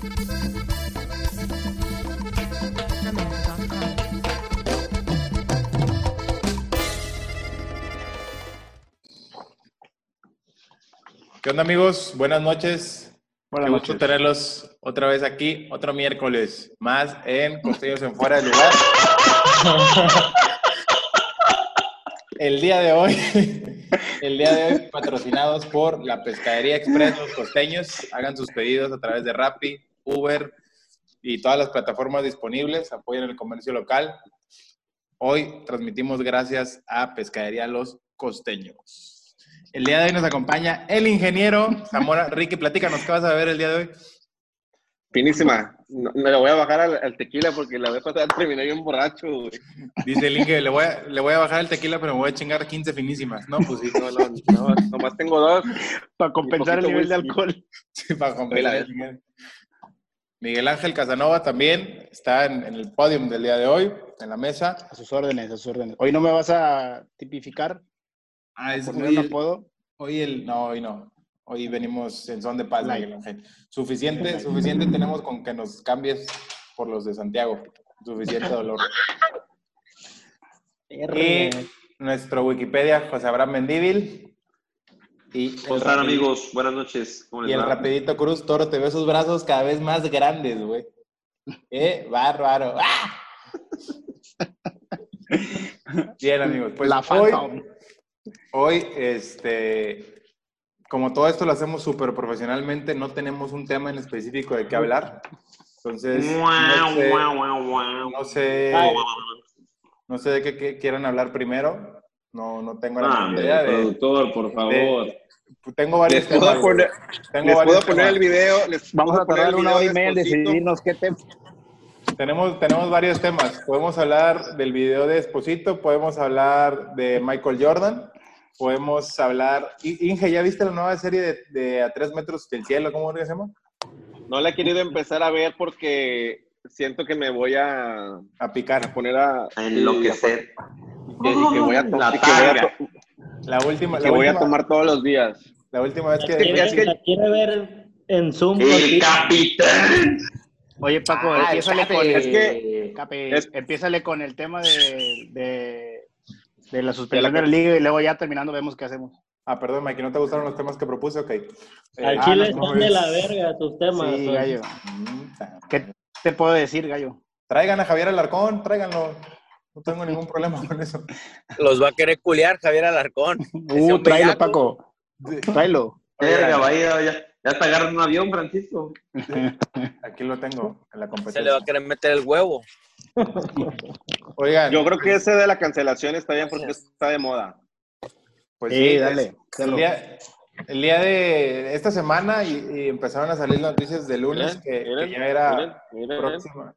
¿Qué onda amigos? Buenas noches. Buenas Qué gusto noches. tenerlos otra vez aquí, otro miércoles más en Costellos en Fuera de Lugar. El día de hoy, el día de hoy patrocinados por la Pescadería Express Los Costeños. Hagan sus pedidos a través de Rappi, Uber y todas las plataformas disponibles. Apoyen el comercio local. Hoy transmitimos gracias a Pescadería Los Costeños. El día de hoy nos acompaña el ingeniero Zamora. Ricky, platícanos, ¿qué vas a beber el día de hoy? Finísima. No, no le voy a bajar al, al tequila porque la vez pasada terminé bien borracho, güey. Dice el Inge, le voy, a, le voy a bajar el tequila, pero me voy a chingar 15 finísimas. No, pues sí, No, no, no, nomás tengo dos. Para compensar el nivel de alcohol. sí, para el Miguel. Ángel Casanova también está en, en el podium del día de hoy, en la mesa. A sus órdenes, a sus órdenes. Hoy no me vas a tipificar, Ah, es hoy el, apodo. hoy el- no, hoy no. Hoy venimos en son de paz. Miguel Ángel. Suficiente, suficiente tenemos con que nos cambies por los de Santiago. Suficiente dolor. Y nuestro Wikipedia, José Abraham Mendívil. Y ¿Cómo están, rapidito- amigos? Buenas noches. ¿Cómo les Y el rapidito Cruz Toro te ve sus brazos cada vez más grandes, güey. Eh, bárbaro. ¡Ah! Bien, amigos. Pues la hoy, Phantom. hoy, este, como todo esto lo hacemos súper profesionalmente, no tenemos un tema en específico de qué hablar. Entonces, no sé, no sé, no sé de qué, qué quieran hablar primero. No, no tengo la Ah, idea de- productor, por favor. Tengo varios Les puedo temas. poner, Tengo les varios puedo poner temas. el video. Les Vamos a poner tardar una hora y media decidirnos qué tema. Tenemos, tenemos varios temas. Podemos hablar del video de Esposito, podemos hablar de Michael Jordan, podemos hablar... Inge, ¿ya viste la nueva serie de, de A Tres Metros del Cielo? ¿Cómo se llama? No la he querido empezar a ver porque siento que me voy a, A a picar. poner a... A enloquecer. Y que, y que voy a, La y que voy a to- La última, y la que voy a última, tomar todos los días. la última vez que- que... es que- la quiere ver en Zoom. ¡El capitán! Oye, Paco, Ah, empiézale con Es el, que- Cape, es- empiézale con el tema de, de, de la suspensión De la- la liga y luego ya terminando vemos qué hacemos. Ah, perdón, Mike, ¿no te gustaron los temas que propuse? Ok. Eh, Al Ah, chile no, están de es- la verga tus temas. Sí, gallo. Mm, ¿Qué te puedo decir, gallo? Traigan a Javier Alarcón, tráiganlo. No tengo ningún problema con eso. Los va a querer culiar Javier Alarcón. Uh, tráelo, Paco. Tráelo. Verga, vaya, ya, ya está agarrando un avión, Francisco. Aquí lo tengo, en la Se competencia. le va a querer meter el huevo. Oigan, Yo creo que ese de la cancelación está bien porque está de moda. pues Sí, sí, dale, es- dale. El día, el día de esta semana y, y empezaron a salir las noticias de lunes Miren, que, ya era miren, miren. próxima.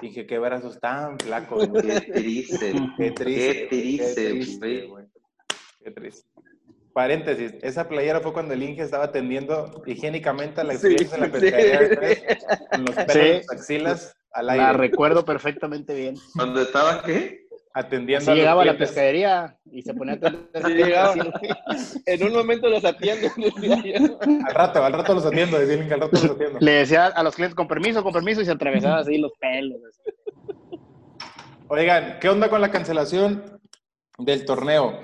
Dije, qué brazos tan flacos. güey. Qué triste. Qué triste. Qué triste, triste, güey. güey. Qué triste. Paréntesis, esa playera fue cuando el Inge estaba atendiendo higiénicamente a la Sí, experiencia en la sí. pescadería de Express, con los pelos Sí. de axilas al aire, La recuerdo perfectamente bien. ¿Dónde estaba qué? Atendiendo Así a llegaba a la pescadería y se ponía llegaba. En un momento los yo. Al rato, al rato los atiendo, al rato los atiendo. Le decía a los clientes con permiso, con permiso y se atravesaba así los pelos. Oigan, ¿qué onda con la cancelación del torneo?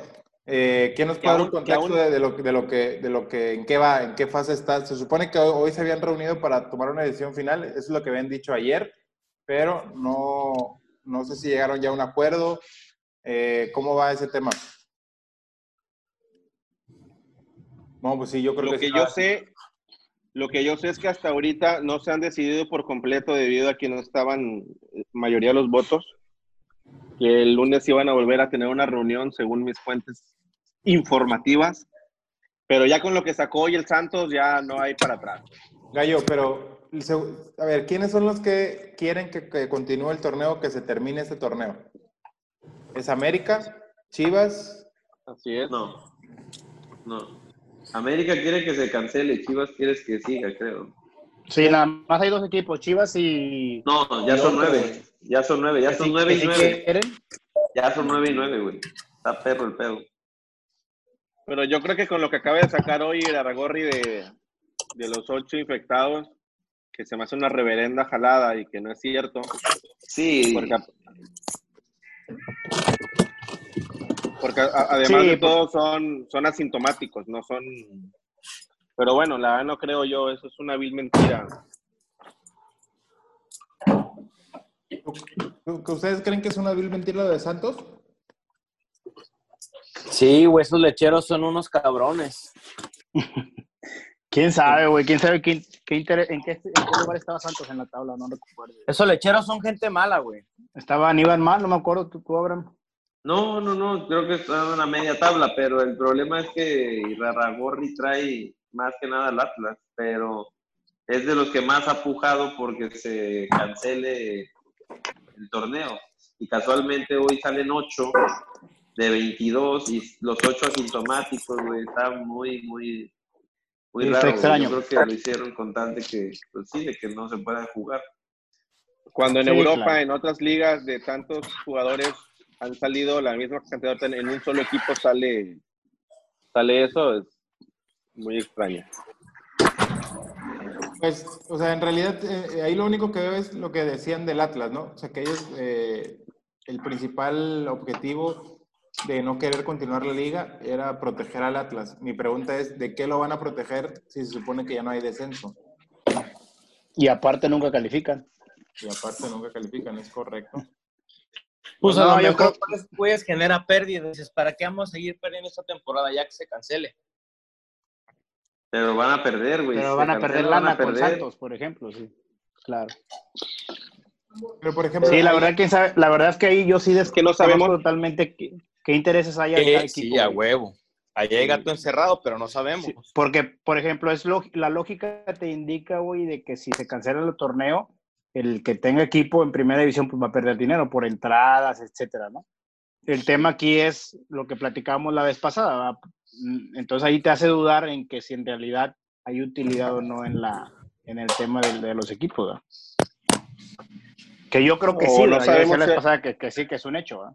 Eh, ¿Quién nos puede dar un contexto de, de lo, de lo que, de lo que, en qué va, en qué fase está? Se supone que hoy, hoy se habían reunido para tomar una decisión final, eso es lo que habían dicho ayer, pero no, no sé si llegaron ya a un acuerdo. Eh, ¿Cómo va ese tema? No, pues sí, yo creo Lo que, que yo sé, lo que yo sé es que hasta ahorita no se han decidido por completo debido a que no estaban mayoría de los votos. Que el lunes iban a volver a tener una reunión según mis fuentes informativas. Pero ya con lo que sacó hoy el Santos ya no hay para atrás. Gallo, pero a ver, ¿quiénes son los que quieren que, que continúe el torneo, que se termine este torneo? ¿Es América? ¿Chivas? Así es. No. No. América quiere que se cancele, Chivas quieres que siga, creo. Sí, nada más hay dos equipos, Chivas y... No, ya son nueve. Ya son nueve, ya son nueve y nueve. quieren. Ya son nueve y nueve, güey. Está perro el pedo. Pero yo creo que con lo que acaba de sacar hoy el Aragorri de, de los ocho infectados, que se me hace una reverenda jalada y que no es cierto. Sí, Porque, porque a- además Sí, de pues- todo son, son asintomáticos, no son... Pero bueno, la verdad no creo yo, eso es una vil mentira. ¿Ustedes creen que es una vil mentira lo de Santos? Sí, güey, esos lecheros son unos cabrones. ¿Quién sabe, güey? ¿Quién sabe quién, qué inter- en, qué, en qué lugar estaba Santos en la tabla? No recuerdo. Esos lecheros son gente mala, güey. Estaba Aníbal mal, no me acuerdo, tú, tú Abraham. No, no, no, creo que está en una media tabla, pero el problema es que Irarragorri trae más que nada al Atlas, pero es de los que más ha pujado porque se cancele el torneo. Y casualmente hoy salen 8 de 22 y los 8 asintomáticos, güey, está muy, muy, muy raro. extraño. Yo creo que lo hicieron con tal de que, pues sí, de que no se puedan jugar. Cuando en Sí, Europa, claro. en otras ligas de tantos jugadores han salido la misma cantidad, en un solo equipo sale, sale eso, es muy extraño. Pues, o sea, en realidad eh, ahí lo único que veo es lo que decían del Atlas, ¿no? O sea, que ellos, eh, el principal objetivo de no querer continuar la liga era proteger al Atlas. Mi pregunta es, ¿de qué lo van a proteger si se supone que ya no hay descenso? Y aparte nunca califican. Y aparte nunca califican, es correcto. Pues No, a lo yo mejor creo- pues, güeyes, genera pérdidas. ¿para qué vamos a seguir perdiendo esta temporada ya que se cancele? Pero van a perder, güey. Pero van a perder van a lana con. Santos, por ejemplo, sí. Claro. Pero, por ejemplo, Sí, la verdad, sabe, la verdad es que ahí yo sí que no sabemos. totalmente qué, qué intereses hay Eh, sí, equipo. a huevo. Allá hay gato encerrado, pero no sabemos. Sí, porque, por ejemplo, es la lógica te indica, güey, de que si se cancela el torneo, el que tenga equipo en primera división pues va a perder dinero por entradas, etcétera, ¿no? El tema aquí es lo que platicábamos la vez pasada, ¿va? Mm, entonces ahí te hace dudar en que si en realidad hay utilidad o no en la en el tema del- de, los equipos, ¿va? Que yo creo que O sí, no ¿verdad? la vez pasada que, que sí, que es un hecho, ¿va?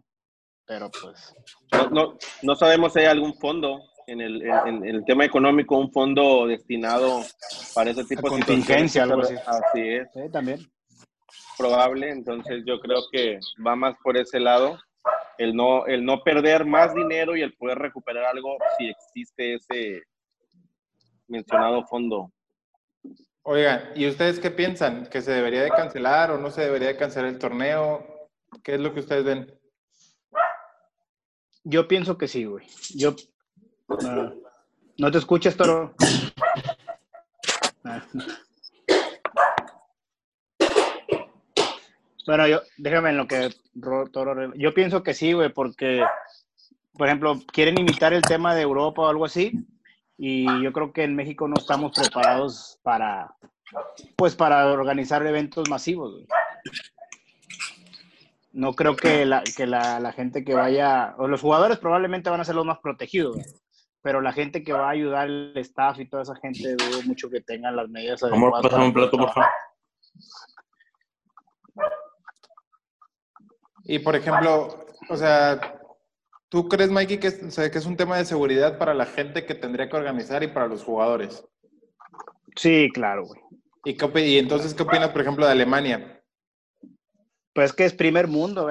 Pero pues... No, no, no sabemos si hay algún fondo en el, en, en el tema económico, un fondo destinado para ese tipo A de contingencia, Así es, Sí, también. probable. Entonces yo creo que va más por ese lado. El no, el no perder más dinero y el poder recuperar algo si existe ese mencionado fondo. Oigan, ¿y ustedes qué piensan? ¿Que se debería de cancelar o no se debería de cancelar el torneo? ¿Qué es lo que ustedes ven? Yo pienso que sí, güey. Yo. ah, ¿No te escuchas, Toro? Ah. Bueno, yo, déjame en lo que Ro- Toro. Yo pienso que sí, güey, porque, por ejemplo, quieren imitar el tema de Europa o algo así, y yo creo que en México no estamos preparados para, pues, para organizar eventos masivos, güey. No creo que la, que la, la gente que vaya, o los jugadores probablemente van a ser los más protegidos, pero la gente que va a ayudar, el staff y toda esa gente, dudo mucho que tengan las medidas Amor, adecuadas pásame un plato, por favor. Y por ejemplo, o sea, ¿tú crees, Mikey, que es, o sea, que es un tema de seguridad para la gente que tendría que organizar y para los jugadores? Sí, claro, güey. ¿Y, qué y entonces qué opinas, por ejemplo, de Alemania? Pues que es primer mundo.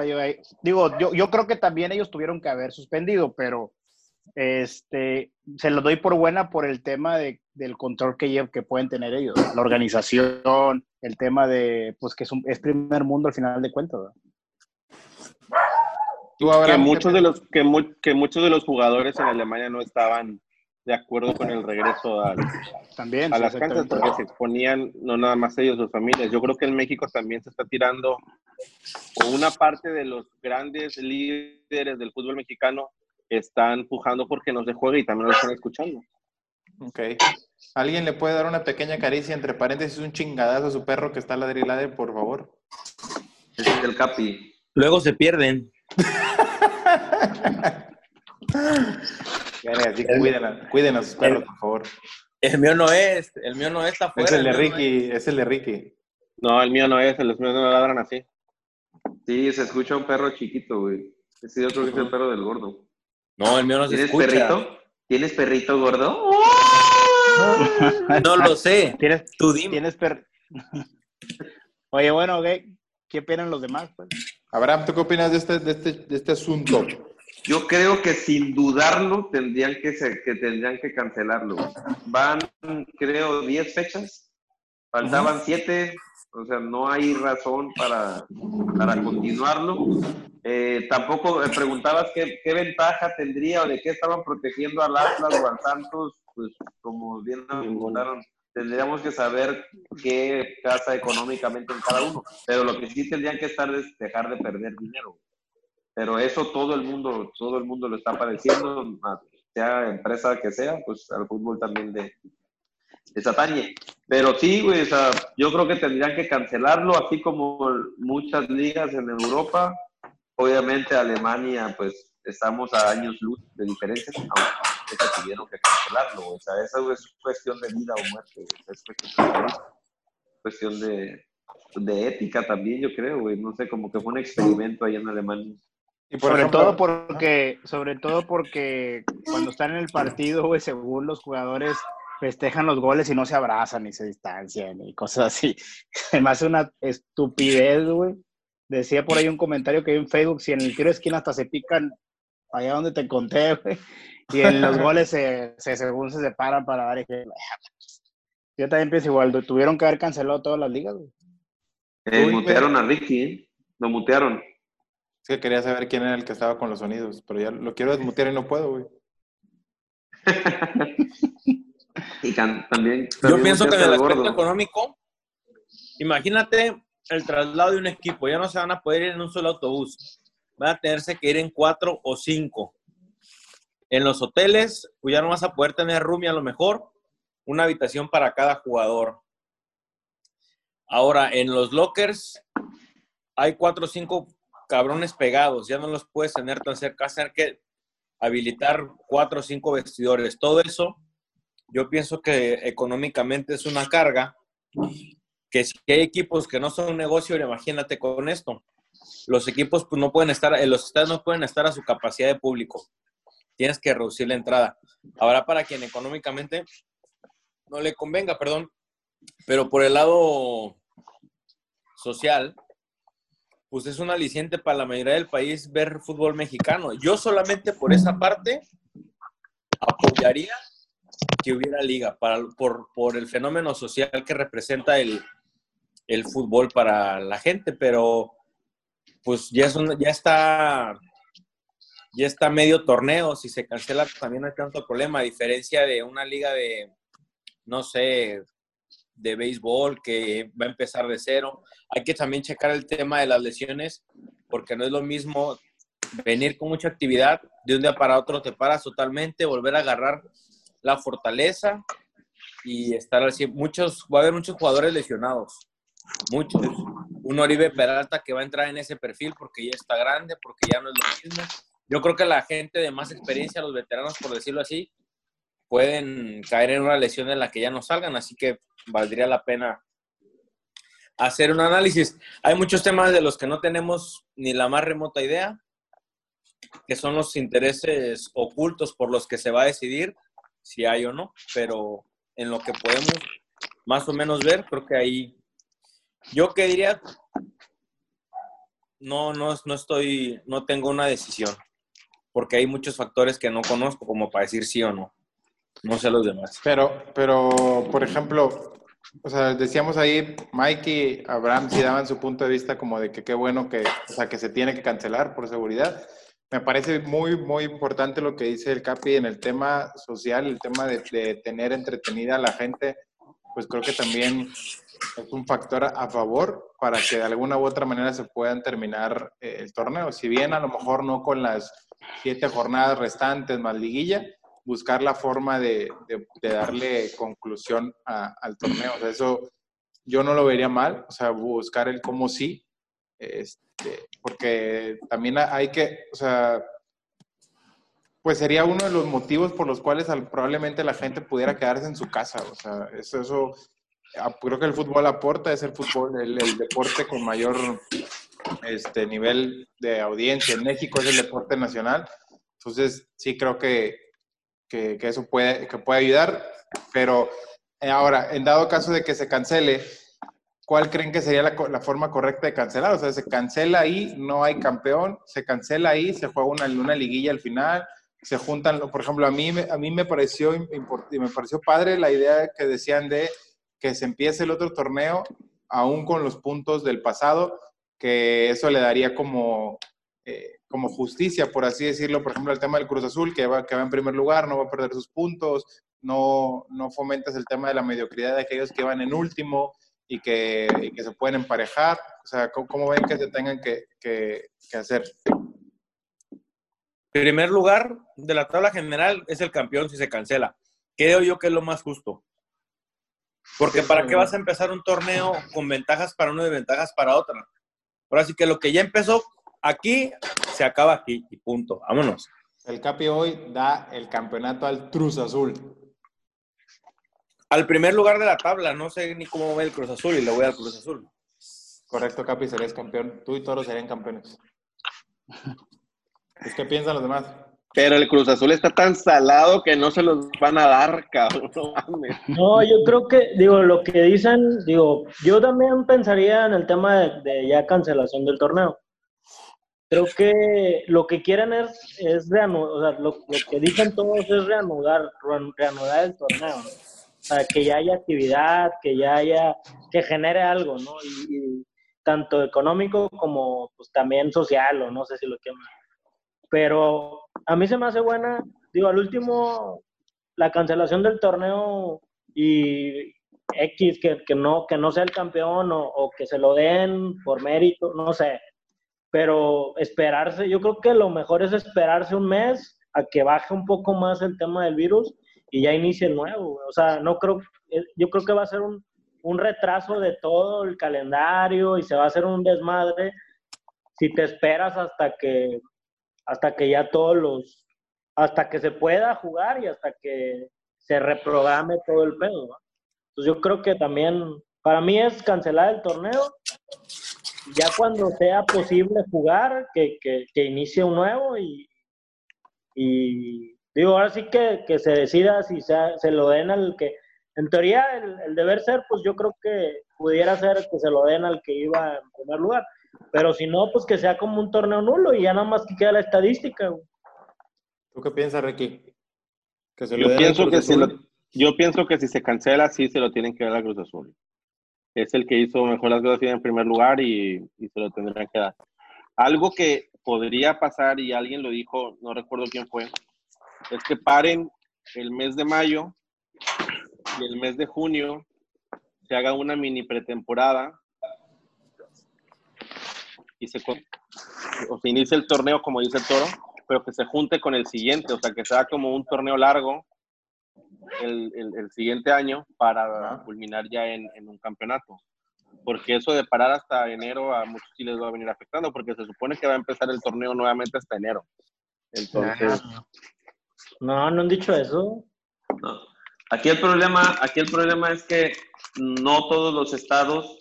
Digo, yo, yo creo que también ellos tuvieron que haber suspendido, pero este, se lo doy por buena por el tema de, del control que, que pueden tener ellos, la organización, el tema de, pues que es, un, es primer mundo al final de cuentas. ¿verdad? ¿Tú, que Abraham, muchos de los que, mu- que muchos de los jugadores en Alemania no estaban de acuerdo con el regreso al- También. a sí, las canchas porque se exponían no nada más ellos, sus familias. Yo creo que en México también se está tirando o una parte de los grandes líderes del fútbol mexicano están pujando porque no se juegue y también lo están escuchando. Ok. ¿Alguien le puede dar una pequeña caricia, entre paréntesis, un chingadazo a su perro que está ladrilade, por favor? Ese es el Capi. Luego se pierden. Verga, sí, cuiden, a, cuiden a sus perros, por favor. El mío no es, el mío no está Es fuera. el de no Ricky, es el de Ricky. No, el mío no es, los míos no ladran así. Sí, se escucha un perro chiquito, güey. Ese yo creo que es el perro del gordo. No, el mío no se ¿Tienes escucha. perrito? ¿Tienes perrito gordo? No lo sé. ¿Tienes, Tú dime. tienes, per- Oye, bueno, ¿qué, qué opinan los demás? Pues? Abraham, ¿tú qué opinas de este, de este, de este asunto? Yo creo que sin dudarlo tendrían que, se- que tendrían que cancelarlo. Van, creo, 10 fechas. Faltaban 7. O sea, no hay razón para, para continuarlo. Eh, tampoco preguntabas qué, qué ventaja tendría o de qué estaban protegiendo al Atlas o al Santos. Pues como bien nos preguntaron, tendríamos que saber qué casa económicamente en cada uno. Pero lo que sí tendrían que estar es dejar de perder dinero pero eso todo el mundo todo el mundo lo está padeciendo sea empresa que sea pues al fútbol también de les atañe pero sí güey o sea, yo creo que tendrían que cancelarlo así como muchas ligas en Europa obviamente Alemania pues estamos a años luz de diferencia aunque esa tuvieron que cancelarlo o sea eso es cuestión de vida o muerte es cuestión de salud, cuestión de de ética también, yo creo, güey. No sé, como que fue un experimento ahí en Alemania. Y por sobre ejemplo- todo porque, sobre todo porque cuando están en el partido, güey, según los jugadores festejan los goles y no se abrazan ni se distancian y cosas así. Además, es una estupidez, güey. Decía por ahí un comentario que hay en Facebook, si en el tiro de esquina hasta se pican allá donde te conté, güey. Y en los goles se, se- según se separan para dar ejemplo. Yo también pienso igual, tuvieron que haber cancelado todas las ligas, güey. Eh, Uy, mutearon a Ricky, ¿eh? Lo mutearon. Es que quería saber quién era el que estaba con los sonidos, pero ya lo quiero desmutear y no puedo, güey. Y can- también, Yo pienso que en el aspecto gordo. económico, imagínate el traslado de un equipo, ya no se van a poder ir en un solo autobús, van a tenerse que ir en cuatro o cinco. En los hoteles, pues ya no vas a poder tener roomie a lo mejor, una habitación para cada jugador. Ahora, en los lockers hay cuatro o cinco cabrones pegados, ya no los puedes tener tan cerca, hacer que habilitar cuatro o cinco vestidores. Todo eso yo pienso que económicamente es una carga, que si hay equipos que no son un negocio, imagínate con esto. Los equipos pues, no pueden estar, los estadios no pueden estar a su capacidad de público. Tienes que reducir la entrada. Habrá para quien económicamente no le convenga, perdón, pero por el lado social, pues es un aliciente para la mayoría del país ver fútbol mexicano. Yo solamente por esa parte apoyaría que hubiera liga para, por, por el fenómeno social que representa el, el fútbol para la gente, pero pues ya, es un- ya está ya está medio torneo, si se cancela también hay tanto problema, a diferencia de una liga de, no sé, de béisbol que va a empezar de cero. Hay que también checar el tema de las lesiones, porque no es lo mismo venir con mucha actividad, de un día para otro te paras totalmente, volver a agarrar la fortaleza y estar así. Muchos, va a haber muchos jugadores lesionados, muchos. Un Oribe Peralta que va a entrar en ese perfil porque ya está grande, porque ya no es lo mismo. Yo creo que la gente de más experiencia, los veteranos, por decirlo así, pueden caer en una lesión en la que ya no salgan, así que valdría la pena hacer un análisis. Hay muchos temas de los que no tenemos ni la más remota idea, que son los intereses ocultos por los que se va a decidir si hay o no, pero en lo que podemos más o menos ver, creo que ahí, yo que diría, no, no, no estoy, no tengo una decisión, porque hay muchos factores que no conozco como para decir sí o no. No sé los demás. Pero, pero, por ejemplo, o sea, decíamos ahí, Mike y Abraham sí daban su punto de vista como de que qué bueno que, o sea, que se tiene que cancelar por seguridad. Me parece muy, muy importante lo que dice el Capi en el tema social, el tema de, de tener entretenida a la gente, pues creo que también es un factor a, a favor para que de alguna u otra manera se puedan terminar eh, el torneo. Si bien a lo mejor no con las siete jornadas restantes más liguilla, buscar la forma de, de- de darle conclusión a- al torneo. O sea, eso yo no lo vería mal, o sea, buscar el cómo sí, este, porque también hay que, o sea, pues sería uno de los motivos por los cuales al- probablemente la gente pudiera quedarse en su casa. O sea, eso, eso creo que el fútbol aporta, es el fútbol, el, el deporte con mayor este, nivel de audiencia en México, es el deporte nacional. Entonces, sí creo que, que, que eso puede, que puede ayudar, pero eh, ahora, en dado caso de que se cancele, ¿cuál creen que sería la, la forma correcta de cancelar? O sea, se cancela ahí, no hay campeón, se cancela ahí, se juega una, una liguilla al final, se juntan, por ejemplo, a mí, a mí me pareció me pareció padre la idea que decían de que se empiece el otro torneo aún con los puntos del pasado, que eso le daría como, eh, como justicia, por así decirlo, por ejemplo, el tema del Cruz Azul, que va, que va en primer lugar, no va a perder sus puntos, no, no fomentas el tema de la mediocridad de aquellos que van en último y que, y que se pueden emparejar. O sea, ¿cómo, cómo ven que se tengan que, que- que hacer? Primer lugar de la tabla general es el campeón si se cancela. Creo yo que es lo más justo. Porque ¿para qué vas a empezar un torneo con ventajas para uno y ventajas para otra? Ahora sí que lo que ya empezó aquí, se acaba aquí y punto. Vámonos. El Capi hoy da el campeonato al Cruz Azul. Al primer lugar de la tabla, no sé ni cómo ve el Cruz Azul y le voy al Cruz Azul. Correcto, Capi, serías campeón. Tú y Toro serían campeones. Pues, ¿Qué piensan los demás? Pero el Cruz Azul está tan salado que no se los van a dar, cabrón. No yo creo que, digo, lo que dicen, digo, yo también pensaría en el tema de, de ya cancelación del torneo. Creo que lo que quieren es, reanudar, o sea, lo, lo que dicen todos es reanudar, rean- reanudar el torneo, ¿no? O que ya haya actividad, que ya haya, que genere algo, ¿no? Y, tanto económico como pues también social, o no sé si lo quieren. Pero a mí se me hace buena, digo, al último, la cancelación del torneo y X, que, no, que no sea el campeón o que se lo den por mérito, no sé. Pero esperarse, yo creo que lo mejor es esperarse un mes a que baje un poco más el tema del virus y ya inicie el nuevo. O sea, no creo, eh, yo creo que va a ser un, un retraso de todo el calendario y se va a hacer un desmadre si te esperas hasta que hasta que ya todos los hasta que se pueda jugar y hasta que se reprograme todo el pedo. ¿no? Entonces yo creo que también para mí es cancelar el torneo ya cuando sea posible jugar que, que, que inicie un nuevo y, y digo ahora sí que, que se decida si se, se lo den al que en teoría el, el deber ser pues yo creo que pudiera ser que se lo den al que iba en primer lugar pero si no pues que sea como un torneo nulo y ya nada más que queda la estadística güey. ¿Tú qué piensas, Ricky? Que se Yo den pienso, que si lo- yo pienso que si se cancela, sí se lo tienen que dar a Cruz Azul. Es el que hizo mejor las cosas en primer lugar y, y se lo tendrán que dar. Algo que podría pasar, y alguien lo dijo, no recuerdo quién fue, es que paren el mes de mayo y el mes de junio se haga una mini pretemporada y se, o se inicie el torneo, como dice el toro, pero que se junte con el siguiente, o sea, que sea como un torneo largo el, el- el siguiente año para culminar ya en, en un campeonato. Porque eso de parar hasta enero a muchos sí les va a venir afectando, porque se supone que va a empezar el torneo nuevamente hasta enero. Entonces, no no han dicho eso No. Aquí el problema, aquí el problema es que no todos los estados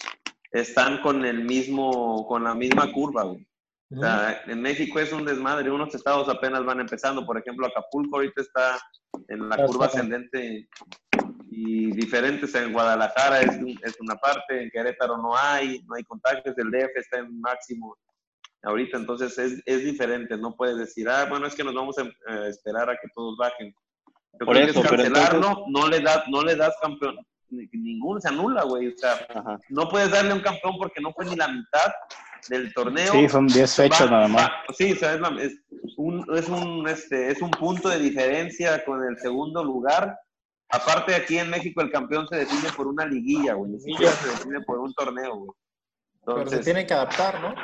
están con el mismo, con la misma curva, güey. O sea, en México es un desmadre, unos estados apenas van empezando, por ejemplo, Acapulco ahorita está en la Ya curva está. ascendente y diferentes, en Guadalajara es, es una parte, en Querétaro no hay, no hay contagios, el DF está en máximo ahorita, entonces es, es diferente, no puedes decir, ah, bueno, es que nos vamos a eh, esperar a que todos bajen. Yo Por creo que eso, es pero cancelarlo, no le das, no le das campeón, ni- ninguno se anula, güey, o sea, ajá. no puedes darle un campeón porque no fue ni la mitad del torneo. Sí, son 10 fechas nada más. sí, o sea, es, la- es un, es, un, este, es un punto de diferencia con el segundo lugar. Aparte, aquí en México el campeón se define por una liguilla, güey. Ni siquiera se define por un torneo, güey. Pero se Entonces, tienen que adaptar, ¿no?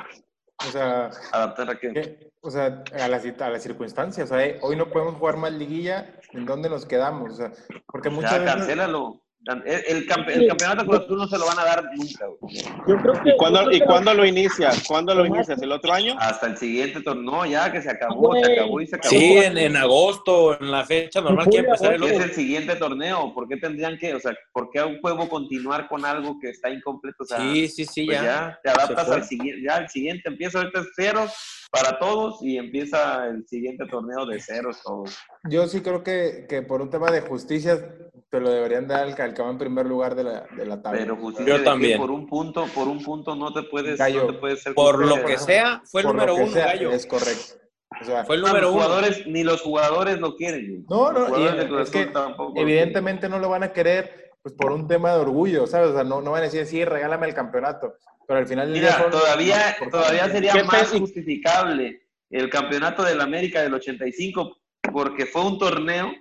O sea, adaptar a qué. que- o sea a, las, a las circunstancias. O sea, eh, hoy no podemos jugar más liguilla. ¿En dónde nos quedamos? O sea, porque muchas Ya, veces... cancélalo. El, el campe- el campeonato Cruz Azul no se lo van a dar nunca, güey. yo creo que ¿Y yo cuándo, creo ¿y que cuándo lo inicias? ¿Cuándo lo inicias? ¿El otro año? Hasta el siguiente torneo. No, ya que se acabó, se acabó y se acabó. Sí, en, en agosto, en la fecha normal, quiere empezar el ¿Qué es otro. el siguiente torneo? ¿Por qué tendrían que, o sea, por qué un juego continuar con algo que está incompleto? O sea, Sí, sí, sí, pues ya. ya. te adaptas al siguiente, ya el siguiente empieza ahorita es cero para todos y empieza el siguiente torneo de ceros todos. Yo sí creo que, que por un tema de justicia te lo deberían dar al, va en primer lugar de la, de la tabla. Pero justicia Yo también. por un punto, por un punto no te puedes, Gallo, no te puedes ser Por lo que sea, fue el Por número uno, sea, gallo. Es correcto. O sea, Fue el No, número los uno. jugadores, ni los jugadores lo quieren. no, no, y jugadores es que tampoco lo evidentemente no lo van a querer pues por un tema de orgullo, ¿sabes? O sea, no, no van a decir, sí, regálame el campeonato. Pero al final Mira, son- todavía, todavía sería ¿Qué más pe- justificable el campeonato del América del 85 porque fue un torneo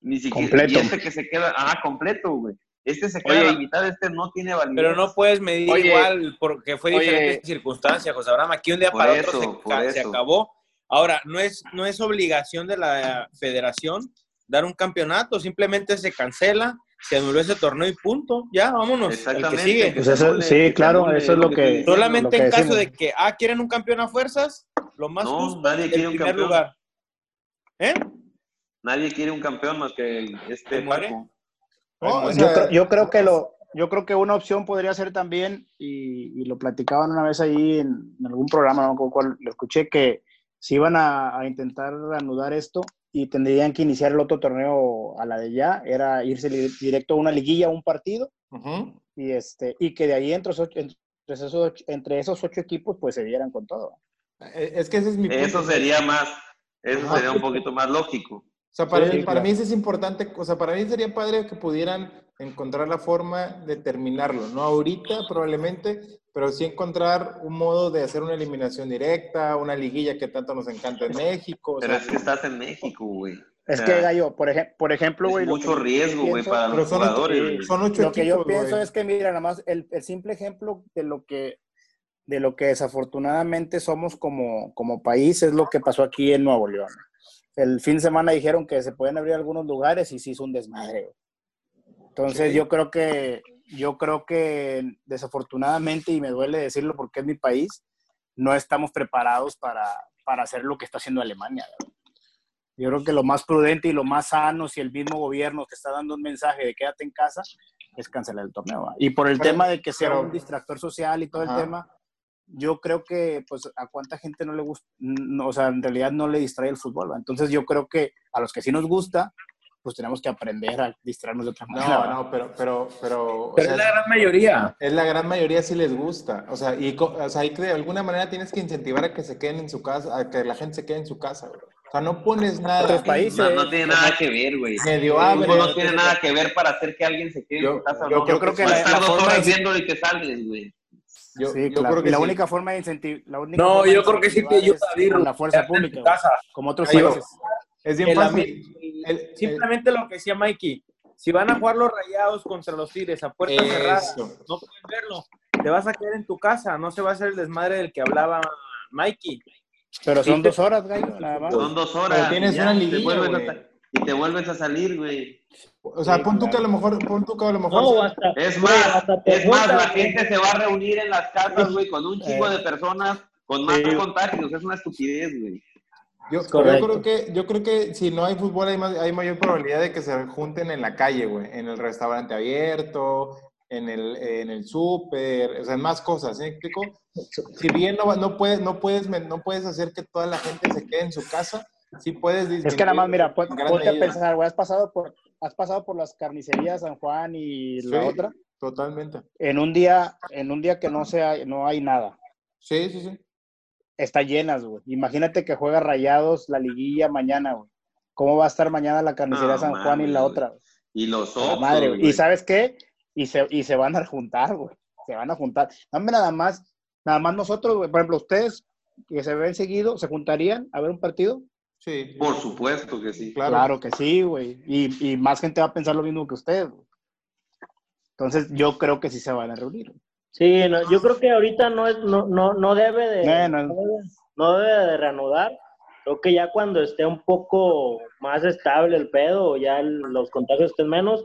ni siquiera Completo. y este que se queda, ah, completo, güey. Este se queda Oye. a la mitad, este no tiene validez. Pero no puedes medir Oye, igual porque fue oye. diferentes circunstancias, José Abraham. Aquí un día para eso, otro se, se acabó. Ahora, no es, no es obligación de la federación dar un campeonato, simplemente se cancela, se anuló ese torneo y punto. Ya, vámonos. El que Exactamente. sigue. Pues eso- sí, claro, eso es lo que-. Solamente lo que en caso decimos. de que, ah, quieren un campeón a fuerzas, lo más No, justo, nadie el quiere un primer campeón. lugar. ¿Eh? Nadie quiere un campeón más que este. Paco. No, o yo, creo, yo creo que lo yo creo que una opción podría ser también y, y lo platicaban una vez ahí en, en algún programa no me acuerdo cuál, lo escuché que si iban a, a intentar reanudar esto y tendrían que iniciar el otro torneo a la de ya era irse directo a una liguilla a un partido y este y que de ahí entre esos, ocho- entre esos ocho, entre esos ocho equipos pues se dieran con todo Eh, Es que ese es mi punto. Eso sería más, eso sería un poquito más lógico. O sea, para, Sí, mí, para claro. mí eso es importante, o sea, para mí sería padre que pudieran encontrar la forma de terminarlo, no ahorita probablemente, pero sí encontrar un modo de hacer una eliminación directa, una liguilla que tanto nos encanta en México. o Pero sea, es que estás en México, güey. es O que gallo por, ej- por ejemplo güey lo mucho que- riesgo, güey, para los son, jugadores. ocho, son ocho lo que yo equipos, pienso es que, mira, nada más el, el simple ejemplo de lo que de lo que desafortunadamente somos como, como país es lo que pasó aquí en Nuevo León. El fin de semana dijeron que se pueden abrir algunos lugares y sí hizo un desmadre. güey. Entonces Sí. yo creo que yo creo que desafortunadamente y me duele decirlo porque es mi país, no estamos preparados para, para hacer lo que está haciendo Alemania. güey. Yo creo que lo más prudente y lo más sano, si el mismo gobierno te está dando un mensaje de quédate en casa, es cancelar el torneo. ¿va? Y por el Pero- tema de que sea pero- un distractor social y todo Ajá. el tema, yo creo que pues a cuánta gente no le gusta, no, o sea, en realidad no le distrae el fútbol. ¿va? Entonces yo creo que a los que sí nos gusta, pues tenemos que aprender a distraernos de otra manera. No, no, pero, pero, pero, o Pero sea, es la gran mayoría. es la gran mayoría sí les gusta. O sea, y co- o sea, que de alguna manera tienes que incentivar a que se queden en su casa, a que la gente se quede en su casa. O sea, no pones nada. Otros países. No, no tiene nada que ver, güey. Medio fútbol no tiene nada que ver para hacer que alguien se quede Yo- en su casa. yo no. creo que la- la forma viéndolo y te sales, güey. Yo, Sí, yo claro. creo que y la sí. única forma de incentivar, la única No, yo creo que sí te ayuda a con la fuerza pública, casa. como otros países. Es bien El fácil. El- Simplemente lo que decía Mikey. Si van a jugar los rayados contra los Tigres a puerta cerrada, Eso. no pueden verlo. Te vas a quedar en tu casa, no se va a hacer el desmadre del que hablaba Mikey. Pero son te- dos horas, gallo, nada más. Son dos horas. Pero tienes ya, una te liguilla, Y te vuelves a salir, güey. O sea, Sí, pon tú que a lo mejor, pon tú que a lo mejor. No, hasta, Es güey, más, hasta es más, la gente se va a reunir en las casas, güey, con un chingo de personas, con más Sí. contagios. Es una estupidez, güey. Yo, creo que, yo creo que si no hay fútbol hay, más- hay mayor probabilidad de que se junten en la calle, güey, en el restaurante abierto, en el, en el súper, o sea, en más cosas, ¿sí? Si bien no, va- no, puedes, no, puedes, no puedes hacer que toda la gente se quede en su casa, sí puedes Es que nada más, mira, ponte a pensar, güey, has pasado por, has pasado por las carnicerías San Juan y la Sí. otra, Totalmente. en un día, en un día que no sea, no hay nada. Sí, sí, sí. Está llenas, güey. Imagínate que juega Rayados la liguilla mañana, güey. ¿Cómo va a estar mañana la carnicería No San Juan y la otra? Y los ojos, madre, güey. ¿Y sabes qué? Y se, y se van a juntar, güey. Se van a juntar. Dame nada más, nada más nosotros, güey. Por ejemplo, ustedes que se ven seguido, ¿se juntarían a ver un partido? Sí. Por supuesto que sí. Claro. Claro, que sí, güey. Y, y más gente va a pensar lo mismo que ustedes. güey. Entonces, yo creo que sí se van a reunir. güey. Sí, no, yo creo que ahorita no, es, no, no, no debe de No, debe, no debe de reanudar. Creo que ya cuando esté un poco más estable el pedo, o ya el- los contagios estén menos,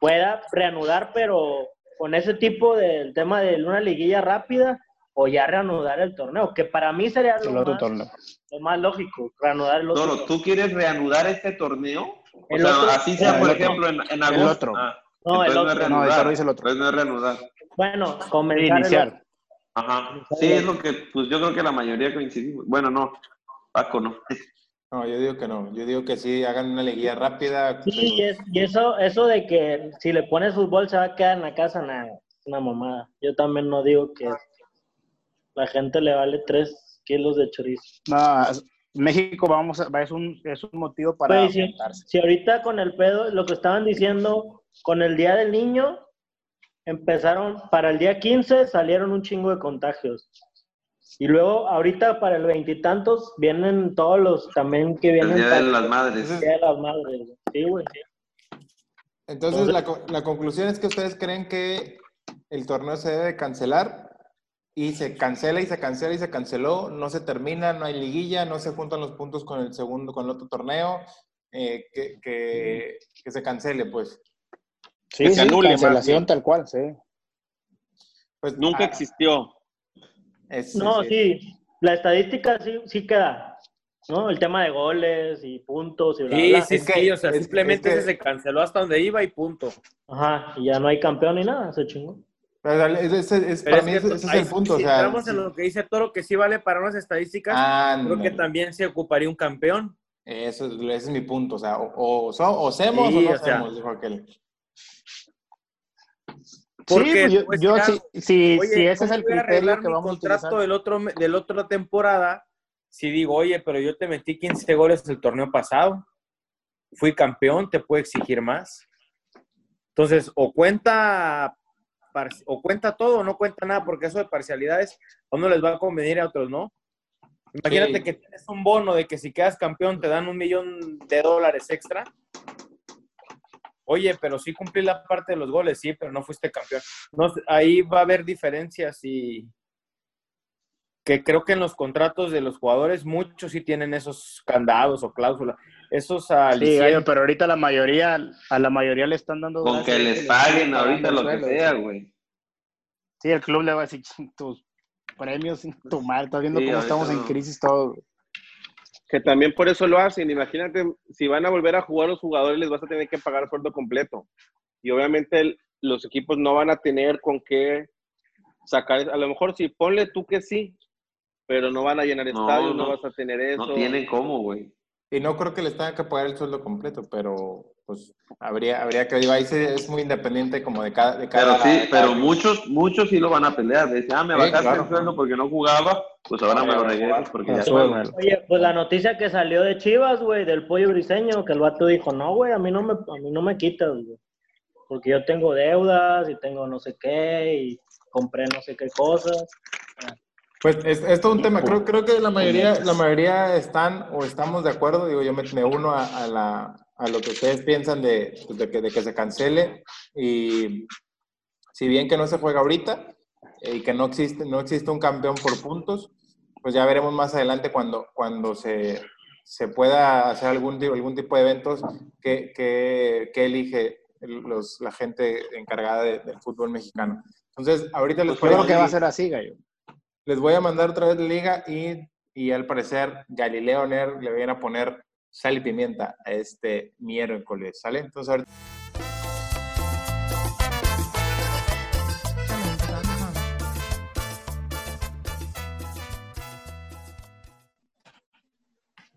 pueda reanudar, pero con ese tipo del tema de una liguilla rápida o ya reanudar el torneo, que para mí sería El lo otro más, torneo. lo más lógico, reanudar el otro. ¿tú quieres reanudar este torneo? O El sea, otro- así sea, el por ejemplo, en, en El agosto. otro. Ah, No, el entonces otro. No, el reanudar. Dice el otro. Entonces no es reanudar. Bueno, comenzar Iniciar. Ajá. Sí, es lo que, pues yo creo que la mayoría coincidimos. Bueno, no. Paco no. No, yo digo que no. Yo digo que sí, hagan una liguilla rápida. Sí, y, es- y eso, eso de que si le pones fútbol se va a quedar en la casa, nada, es una mamada. Yo también no digo que la gente le vale tres kilos de chorizo. No, México vamos a- es un, es un motivo para sí. aumentarse. Si ahorita con el pedo, lo que estaban diciendo, con el Día del Niño, empezaron, para el día 15 salieron un chingo de contagios. Y luego, ahorita para el veintitantos, vienen todos los también que El vienen Día para de las Madres. el Día de las Madres. güey. Sí, güey. Entonces, la, co- la conclusión es que ustedes creen que el torneo se debe cancelar y se cancela y se cancela y se canceló, no se termina, no hay liguilla, no se juntan los puntos con el segundo, con el otro torneo, eh, que, que- que se cancele, pues. Sí, Que se sí, anule, cancelación tal cual, sí. pues Nunca ah, existió. es- No, es- sí, la estadística sí, sí queda, ¿no? El tema de goles y puntos y bla, Sí, bla. sí, Es que- sí, o sea, es- simplemente es que- ese se canceló hasta donde iba y punto. Ajá, y ya no hay campeón ni nada, se chingó. pero es- es- es- Pero para es mí que ese, ese es el punto. si o sea, entramos en lo que dice Toro, que sí vale para unas estadísticas, Ah, creo que también se ocuparía un campeón. Eso es, ese es mi punto. O sea, o, o, so- o hacemos Sí, o no o sea. dijo aquel. Porque, sí, pues yo, pues, Oye, si ese es ¿cómo el criterio arreglar que mi vamos a contrato del otro, de la otra temporada si digo, oye, pero yo te metí 15 goles el torneo pasado, fui campeón, te puedo exigir más? Entonces, o cuenta, o cuenta todo o no cuenta nada, porque eso de parcialidades a uno les va a convenir a otros no. Imagínate Sí. que tienes un bono de que si quedas campeón te dan un millón de dólares extra. Oye, pero sí cumplí la parte de los goles, sí, pero no fuiste campeón. No, ahí va a haber diferencias y que creo que en los contratos de los jugadores muchos sí tienen esos candados o cláusulas. Esos Sí, alicientes. gallo, pero ahorita la mayoría, a la mayoría le están dando. Con que les paguen ahorita lo que sea, güey. Sí, el club le va a decir tus premios, tu mal, estás viendo Sí, cómo estamos en crisis todos. güey. Que también por eso lo hacen. Imagínate, si van a volver a jugar los jugadores, les vas a tener que pagar sueldo completo. Y obviamente el- los equipos no van a tener con qué sacar. A lo mejor sí, ponle tú que sí, pero no van a llenar No, estadios, no, no. vas a tener eso. No tienen cómo, güey. Y no creo que les tengan que pagar el sueldo completo, pero pues habría, habría que, digo, ahí sí es muy independiente como de cada... De Pero cada sí, de cada- pero muchos, muchos sí lo van a pelear. Dicen, ah, me Sí, bajaste claro. el sueldo porque no jugaba, pues ahora me lo voy a regresas porque ya. Oye, pues la noticia que salió de Chivas, güey, del pollo briseño, que el vato dijo, no, güey, a mí no me, a mí no me quitas, güey. Porque yo tengo deudas y tengo no sé qué y compré no sé qué cosas. Pues es, es todo un tema. Creo, creo que la mayoría, la mayoría están o estamos de acuerdo. Digo, yo me, me uno a, a la, a lo que ustedes piensan de, de que, de que se cancele. Y si bien que no se juega ahorita eh, y que no existe, no existe un campeón por puntos, pues ya veremos más adelante cuando, cuando se, se pueda hacer algún, tipo- algún tipo de eventos que, que, que elige los, la gente encargada de- del fútbol mexicano. Entonces, ahorita les Yo creo que va a ser así, gallo. les voy a mandar otra vez la liga y, y al parecer Galileo Ner le viene a poner sal y pimienta a este miércoles, ¿sale? Entonces ahorita...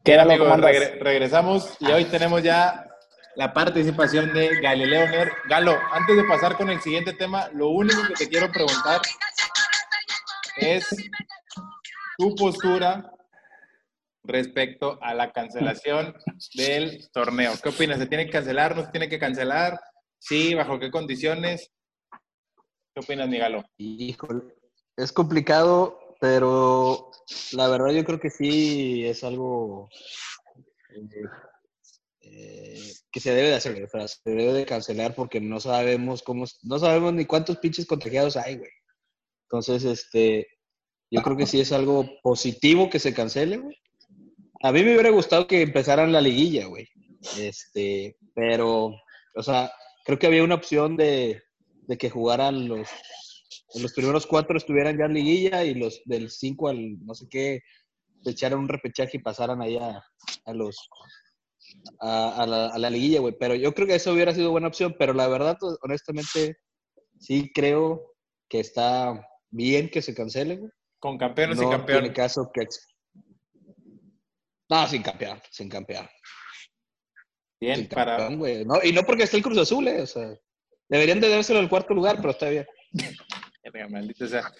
¿Qué Galo, amigos? Regre- regresamos y hoy tenemos ya la participación de Galileo Ner. Galo, antes de pasar con el siguiente tema, lo único que te quiero preguntar es tu postura respecto a la cancelación del torneo. ¿Qué opinas? ¿Se tiene que cancelar? ¿No se tiene que cancelar? Sí, ¿bajo qué condiciones? ¿Qué opinas, Migalo? Híjole, es complicado, pero la verdad yo creo que sí es algo eh, que se debe de hacer, se debe de cancelar porque no sabemos cómo, no sabemos ni cuántos pinches contagiados hay, güey. Entonces, este, yo creo que sí es algo positivo que se cancele, güey. A mí me hubiera gustado que empezaran la liguilla, güey. Este, pero, o sea, creo que había una opción de, de que jugaran los, los primeros cuatro estuvieran ya en liguilla y los del cinco al no sé qué se echaran un repechaje y pasaran allá a los a, a la, a la liguilla, güey. Pero yo creo que eso hubiera sido buena opción, pero la verdad, pues, honestamente, sí creo que está bien que se cancele, güey. Con campeones y No campeones. tiene caso que... No, sin campear, sin campear. Bien, sin para, campeón, güey. No, y no porque esté el Cruz Azul, eh, o sea, deberían de dárselo al cuarto lugar, pero está bien. Maldito sea.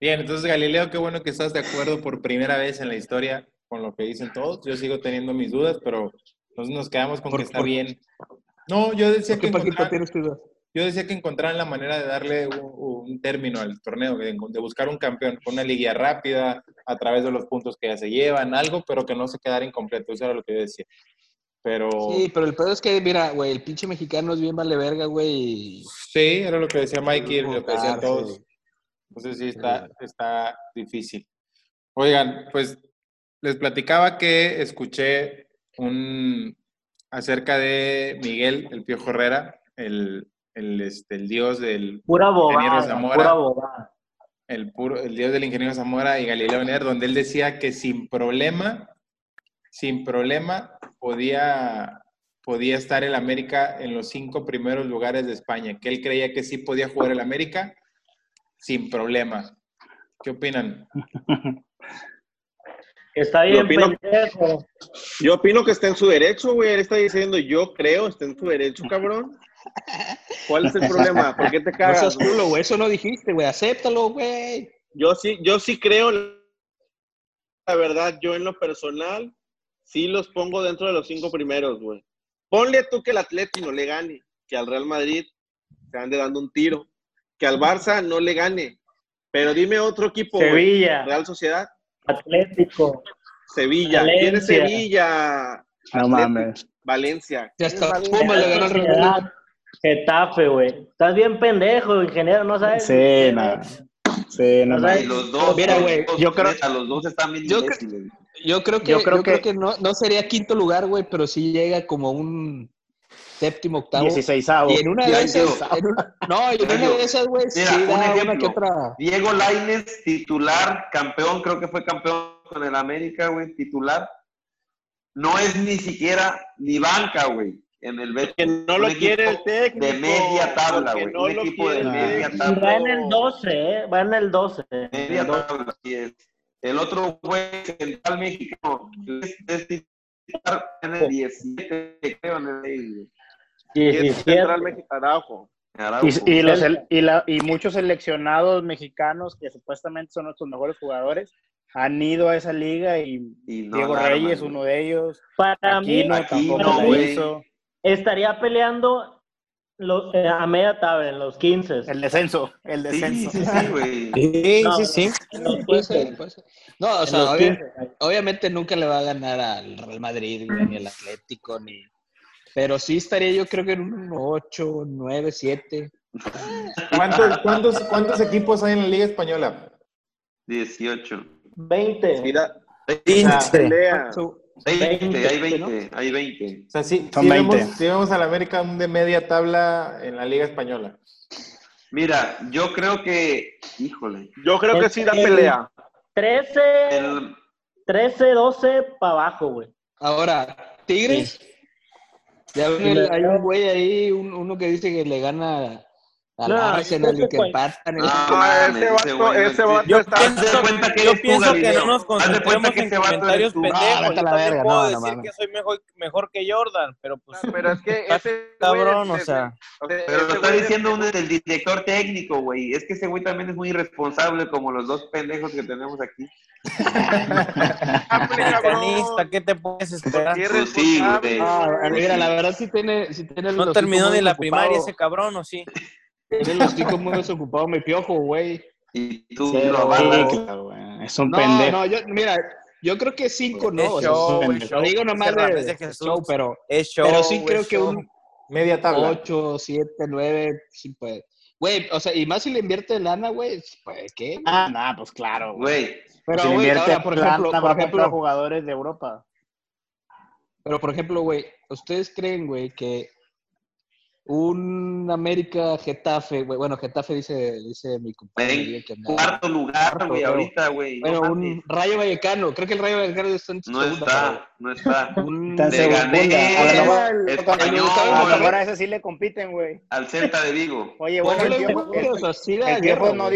Bien, entonces Galileo, qué bueno que estás de acuerdo por primera vez en la historia con lo que dicen todos. Yo sigo teniendo mis dudas, pero nosotros nos quedamos con ¿Por- que está por- bien. No, yo decía ¿Por que encontrar- yo decía que encontraran la manera de darle un, un término al torneo, de, de buscar un campeón con una liguilla rápida, a través de los puntos que ya se llevan, algo, pero que no se quedara incompleto. Eso era lo que yo decía. Pero Sí, pero el pedo es que, mira, güey, el pinche mexicano es bien vale verga, güey. sí, era lo que decía Mikey, lo que decían todos. Entonces sí, está, está difícil. Oigan, pues les platicaba que escuché un acerca de Miguel, el Piojo Herrera, el, el, este, el dios del Pura bobada, Zamora. pura bobada. El, puro, el dios del ingeniero Zamora y Galileo Ner, donde él decía que sin problema, sin problema, podía, podía estar el América en los cinco primeros lugares de España, que él creía que sí podía jugar el América sin problema. ¿Qué opinan? Está bien opino- pendejo. Yo opino que está en su derecho, güey. Él está diciendo, yo creo, está en su derecho, cabrón. ¿Cuál es el problema? ¿Por qué te No cagas? seas güey? culo, güey. Eso no dijiste, güey. Acéptalo, güey. Yo sí, yo sí creo, la verdad, yo en lo personal, sí los pongo dentro de los cinco primeros, güey. Ponle tú que el Atleti no le gane, que al Real Madrid se ande dando un tiro, que al Barça no le gane. Pero dime otro equipo. Sevilla, Real Sociedad, Atlético. Sevilla. ¿Quién es Valencia. Sevilla? No Atlético, mames. Valencia. Ya ¿Quién es está. Valencia? Le ganó Getafe, güey. Estás bien pendejo, ingeniero, no sabes. Sí, no. Sí, no O sea, mames. Y los dos, Mira, güey, yo creo- neta, los dos están bien Yo creo-. Yo creo que, Yo yo creo creo que- no, no sería quinto lugar, güey, pero sí llega como un séptimo, octavo. 16 Y en una de esas, yo- en una- no, y en una de esas, güey, sí un da una ejemplo. que otra. Diego Lainez, titular, campeón, creo que fue campeón con el América, güey, titular. No es ni siquiera ni banca, güey, en el Betis. Que no lo quiere el técnico. De media tabla, güey. no un lo equipo de quiere el media tabla. Va en el 12, ¿eh? Va en el 12. Media tabla, así es. El otro güey central mexicano, es, es titular en el 17, creo, en el güey. Y es 17. central mexicano. Araujo. Araujo. Y, y los, y, la- y muchos seleccionados mexicanos que supuestamente son nuestros mejores jugadores han ido a esa liga y Y no Diego arman, Reyes, güey. uno de ellos. Para mí, Aquino Aquino, tampoco lo güey. hizo estaría peleando los, eh, a media tabla, en los 15. El descenso, el descenso. Sí, sí, sí, güey. Sí, no, sí, pues, sí. No, puede ser, puede ser. no o sea, obvia, obviamente nunca le va a ganar al Real Madrid, ni al Atlético, ni... Pero sí estaría yo creo que en un 8, 9, 7. ¿Cuántos, cuántos, cuántos equipos hay en la Liga Española? 18. 20. Mira, 20. 20, 20, hay 20, ¿no? hay 20. O sea, sí, Son sí 20. Vemos, sí vemos a la América de media tabla en la Liga Española. Mira, yo creo que, híjole. Yo creo que sí da pelea. 13, el, 13, 12 para abajo, güey. Ahora, Tigres. Sí. Ya ven, hay un güey ahí, un, uno que dice que le gana al No, Arsenal y que güey. empatan. Ah, No, ese vato- ese no vato existe. está- de cuenta que Yo pienso que no nos concentremos que en comentarios pendejos. No, vete Yo la verga, puedo no, no decir mames. que soy mejor, mejor que Jordan, pero pues Pero es que ese cabrón, o sea. Pero lo está diciendo es- un, el director técnico, güey. Es que ese güey también es muy irresponsable, como los dos pendejos que tenemos aquí. americanista, ¿qué te puedes esperar? Sí, responsable, güey. Ah, mira, la verdad sí tiene, sí tiene No terminó ni la primaria ese cabrón, ¿o sí? Tiene los hocico muy desocupado, mi piojo, güey. Y tú Sí, lo sí, avalas. claro, güey. Es un No, pendejo. no, yo, mira, yo creo que cinco no. Es o sea, show, es show. digo nomás de, Jesús. show, pero, Es show, pero sí creo que un Media tabla. 8, 7, 9, sí puede. Güey, o sea, y más si le invierte lana, güey, puede, ¿qué? Ah, no, pues claro, güey. Pero, si le güey, invierte ahora, por ejemplo, por ejemplo, jugadores de Europa. pero por ejemplo, güey, ¿ustedes creen, güey, que un América Getafe, güey, bueno, Getafe dice, dice mi andaba- cuarto lugar, güey, ahorita, güey. No, Bueno, mames. un Rayo Vallecano, creo que el Rayo Vallecano está en no segunda, está, no está. Un Está en Le segunda. gané A español A a ese sí le compiten, güey. al Celta de Vigo. Oye, bueno, el Piojo, el- no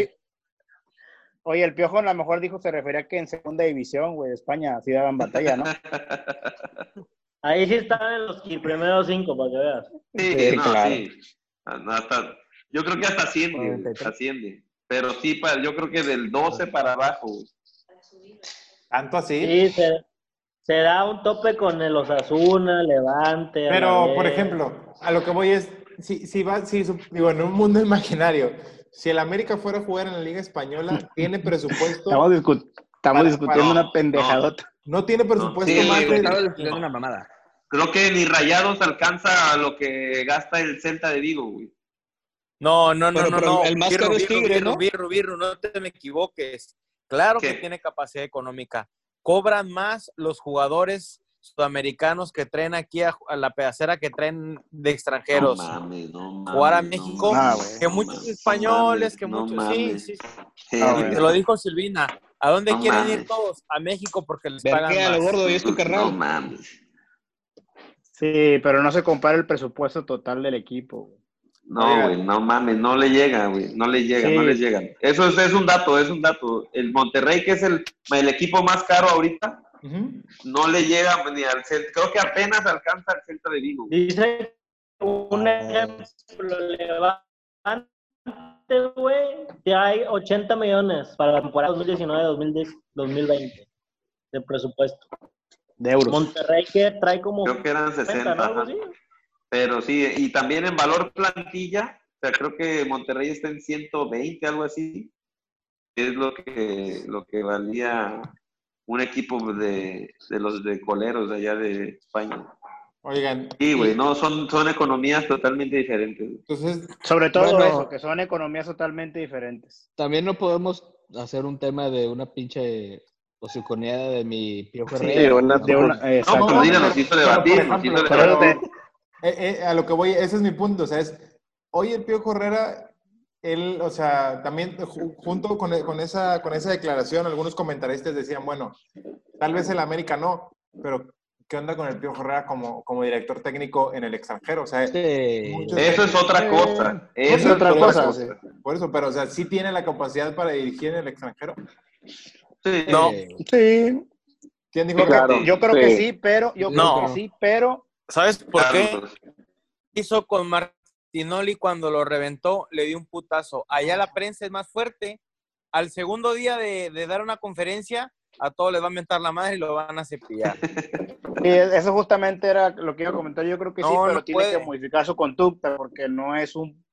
Oye, el Piojo a lo mejor dijo, se refería que en segunda división, güey, de España, así daban batalla, ¿no? Ahí sí están en los primeros cinco, para que veas. Sí, Sí, no, claro. sí. Ah, hasta- yo creo que hasta asciende, güey, 93. asciende. Pero sí, pa- yo creo que del 12 para abajo. Tanto así. Sí, se, se da un tope con el Osasuna, Levante. Pero, por ejemplo, a lo que voy es, si, si va, si, su- digo, en un mundo imaginario, si el América fuera a jugar en la Liga Española, tiene presupuesto, Estamos, discu- estamos Para- discutiendo para- una pendejadota. No tiene presupuesto Sí, más güey, de... Una mamada. Creo que ni Rayados alcanza a lo que gasta el Celta de Vigo, güey. No, no, no, Pero- no, pero no. el más caro es Tigre, ¿no? No te me equivoques. Claro que tiene capacidad económica. Cobran más los jugadores sudamericanos que traen aquí a, a la pedacera que traen de extranjeros. No mames, no mames. Jugar a México, mames, que no muchos mames, españoles, no que muchos. no sí, sí. Sí, Ah, te lo dijo Silvina. ¿A dónde No quieren mames. ir todos? A México porque les Ver pagan que a lo más. gordo y es tu No carnal. mames. Sí, pero no se compara el presupuesto total del equipo. güey. No, güey, no mames, no le llega, güey, no le llega, Sí. no les llegan. Eso es, es un dato, es un dato. El Monterrey, que es el, el equipo más caro ahorita, no le llega ni al Celta. Creo que apenas alcanza al Celta de Vigo. Dice un ejemplo, Levante, güey, que hay 80 millones para la temporada 2019-2020 de presupuesto. De euros. Monterrey que trae como Creo que eran 60, 60. ¿no? Algo ajá. así. Pero sí, y también en valor plantilla, o sea, creo que Monterrey está en 120, algo así. Es lo que, lo que valía un equipo de, de los de coleros de allá de España. Oigan, Sí, güey, no, son, son economías totalmente diferentes. entonces, Sobre todo Bueno. eso, que son economías totalmente diferentes. También no podemos hacer un tema de una pinche hociconeada de mi Piojo Sí, Herrera. una- ¿no? De una, No, pero Dina nos hizo pero, debatir, por nos hizo ejemplo, debatir. te- Eh, eh, a lo que voy, ese es mi punto, o sea, es, hoy el Pío Herrera, él, o sea, también ju- junto con, con esa, con esa declaración, algunos comentaristas decían, bueno, tal vez el América no, pero ¿qué onda con el Pío Herrera como, como director técnico en el extranjero? O sea, Sí. Eso es otra cosa. Eso Es otra cosa, sí. por eso, pero, o sea, sí tiene la capacidad para dirigir en el extranjero. Sí. No. Sí, ¿Quién dijo yo, que Claro. yo creo que sí, pero yo No. creo que sí, pero ¿Sabes por qué? Hizo con Martinoli cuando lo reventó? Le dio un putazo. Allá la prensa es más fuerte. Al segundo día de, de dar una conferencia, a todos les va a mentar la madre y lo van a cepillar. sí, eso justamente era lo que iba a comentar. Yo creo que sí, No, pero no tiene puede. que modificar su conducta porque no es un,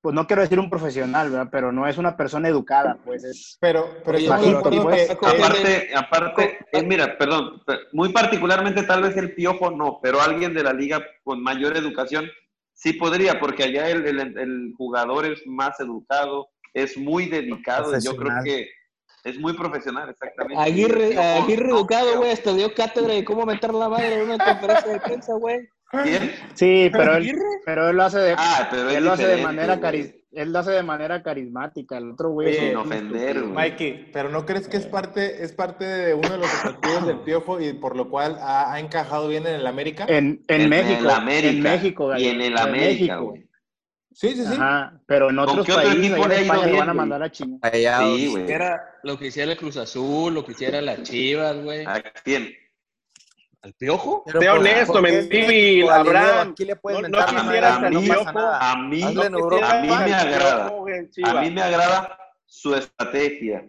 pues no quiero decir un profesional, ¿verdad? Pero no es una persona educada, pues es Pero, pero estamos bajito, acuerdo pues. Aparte, aparte, eh, mira, perdón, muy particularmente tal vez el piojo no, pero alguien de la liga con mayor educación sí podría, porque allá el, el- el jugador es más educado, es muy dedicado, y yo creo que es muy profesional, exactamente. Aguirre, Aguirre no, educado, creo. güey, hasta dio cátedra de cómo meter la madre en una conferencia de prensa, güey. ¿Quién? sí, pero él, Aguirre. pero él lo hace de, Ah, pero él lo hace de manera güey. cari- él lo hace de manera carismática, el otro güey Sin un ofender, güey. Mikey, pero ¿no crees que es parte, es parte de uno de los objetivos del Piojo y por lo cual ha, ha encajado bien en el América? En, en, México, el América, en México, y Gallo, en el en América, güey. Sí, sí, sí. Ajá, pero en ¿Con otros qué otro países, ahí España lo van a mandar a chingar. Allá, Sí, Lo güey. que era- Lo que hiciera el Cruz Azul, lo que hiciera las Chivas, güey. ¿A quién? ¿Al Piojo? Pero por- honesto, Galileo, Abraham. Aquí le puedes No- la quisieras a mí, no. A mí, a mí me agrada. A mí me agrada su estrategia,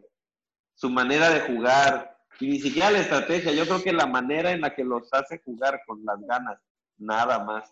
su manera de jugar, y ni siquiera la estrategia, yo creo que la manera en la que los hace jugar con las ganas, nada más.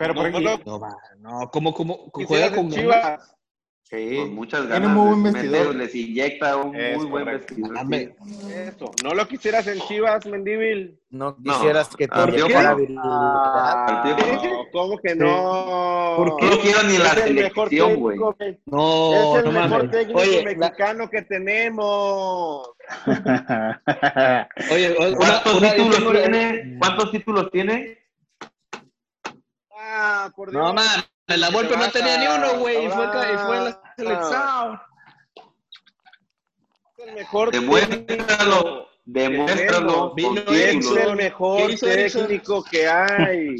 Pero por No, ejemplo, no, No, va, no, ¿cómo, cómo? quisieras Juega con ganas. Chivas. sí. Con muchas Tiene ganas. muy buen les vestidor. mete- les inyecta un Es muy buen vestidor. Sí. Eso. No lo quisieras en Chivas, Mendívil. No No. quisieras que te ¿Por qué? inyectara Ah. No, ¿Cómo que no? ¿Por No quiero ni la selección, güey. No, es el no mejor mames. técnico Oye, la- mexicano que tenemos. oye, una, ¿Cuántos una- títulos una- tiene? ¿Cuántos títulos tiene? Ah, por Dios. No mames, la Volpe no tenía ni uno, güey, y fue, ca- y fue en la selección. Es el mejor Demuéstralo, demuéstralo Vino Es el mejor técnico que hay.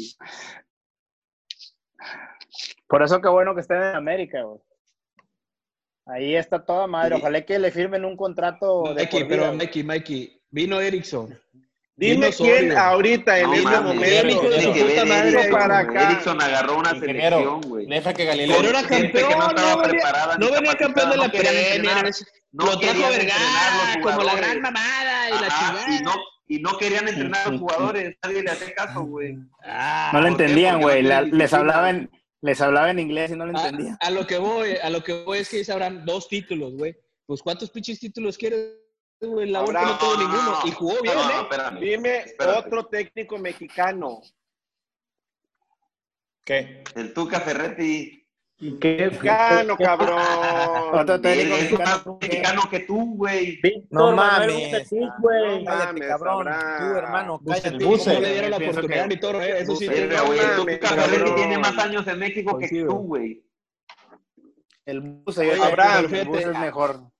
Por eso qué bueno que esté en América, güey. Ahí está toda madre. Ojalá que le firmen un contrato de Mikey, por pero. Mikey, Mikey, vino Erickson. Dime quién ahorita en No este mames, momento hijo de su tiene que puta madre, Erickson, para acá. Erickson agarró una Ingeniero, selección, güey. deja que Galileo. Pero era que campeón, no no, estaba venía, preparada no campeón de no la querían Premier. no lo trajo querían entrenar Vergara como la gran mamada y la chingada. y no, y no querían entrenar a los jugadores, nadie le hacía caso, güey. Ah, No le ¿por qué? entendían, no güey. les, disciplina. hablaba en, les hablaba en inglés y no le a, entendían. a lo que voy, a lo que voy es que sabrán dos títulos, güey. Pues ¿cuántos pinches títulos quieres, güey? La Abraham, no tuvo no, no, ninguno no. y jugó bien, No, no, ¿eh? espérame. Dime Espérate. otro técnico mexicano. ¿Qué? El Tuca Ferretti. Mexicano, cabrón. Otro técnico Es más mexicano que tú, güey. No mames. Bucetich, güey. No mames, cabrón. Tú, hermano, cállate. ¿Cómo le dieron la oportunidad mi toro, eh? Eso sí. El Tuca. Ferretti tiene más años en México que tú, güey. El Oye, también, Abraham, el es mejor.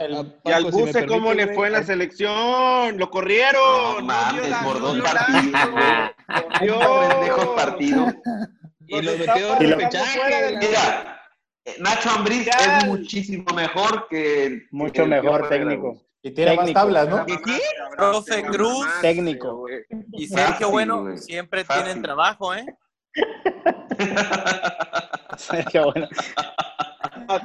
El- Y al si Buce, ¿cómo le fue en la selección? Lo corrieron. No mames, por dos partidos, partidos. Y está metió Y lo- repechaje. Mira, eh, Nacho Ambriz es muchísimo mejor que el Mucho que mejor técnico. Y más Técnico. tablas, ¿no? ¿Qué, qué? Profe Cruz. Técnico. Y Sergio Bueno siempre Fácil. tienen trabajo, ¿eh? Qué bueno.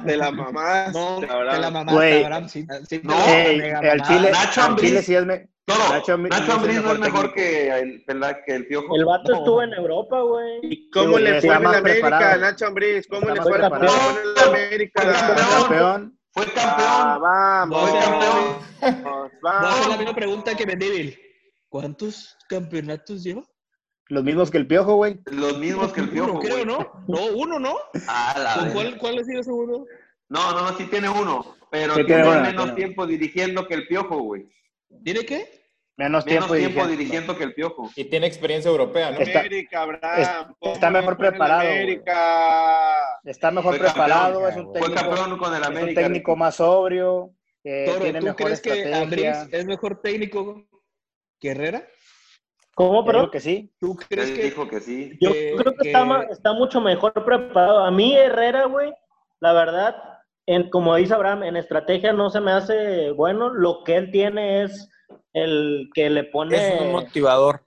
Te la mamaste, No, Abraham. te la mamaste, Güey. Abraham. Sí, sí, te No, la Ey, mega el. Chile, Nacho al Chile sí es me- No, Nacho Ambriz Nacho es el Ambriz no es mejor que el, que el Piojo. El vato No. estuvo en Europa, güey. ¿Y cómo Sí, le fue en América, preparado. Nacho Ambriz? ¿Cómo le fue en América? Campeón. Fue Ah, campeón. vamos. No, Fue campeón. Vamos, Va a hacer la misma pregunta que Mendívil. ¿Cuántos campeonatos lleva? Los mismos que el Piojo, güey. Los mismos que el Piojo. Uno, creo. ¿no? No, uno, ¿no? Ah, la ¿Con verga. cuál, cuál ha sido segundo? No, no, no, sí tiene uno. Pero Sí tiene tiene uno, menos tiempo dirigiendo que el Piojo, güey. ¿Tiene qué? Menos Menos tiempo, tiempo dirigiendo. dirigiendo que el Piojo. Y tiene experiencia europea, ¿no? Está- América, Abraham. es- ¿Cómo está mejor preparado, güey. América. Está mejor Fue preparado, campeón, es un Fue técnico, campeón con el es un América. técnico más sobrio, eh, Toro, tiene ¿tú mejor crees que. Andrés es mejor técnico que Herrera? ¿Cómo, perdón? creo que sí. ¿Tú crees Él que dijo que sí. Yo que- creo que, que- Está, ma- está mucho mejor preparado. A mí Herrera, güey, la verdad, en, como dice Abraham, en estrategia no se me hace bueno. Lo que él tiene es el que le pone... Es un motivador.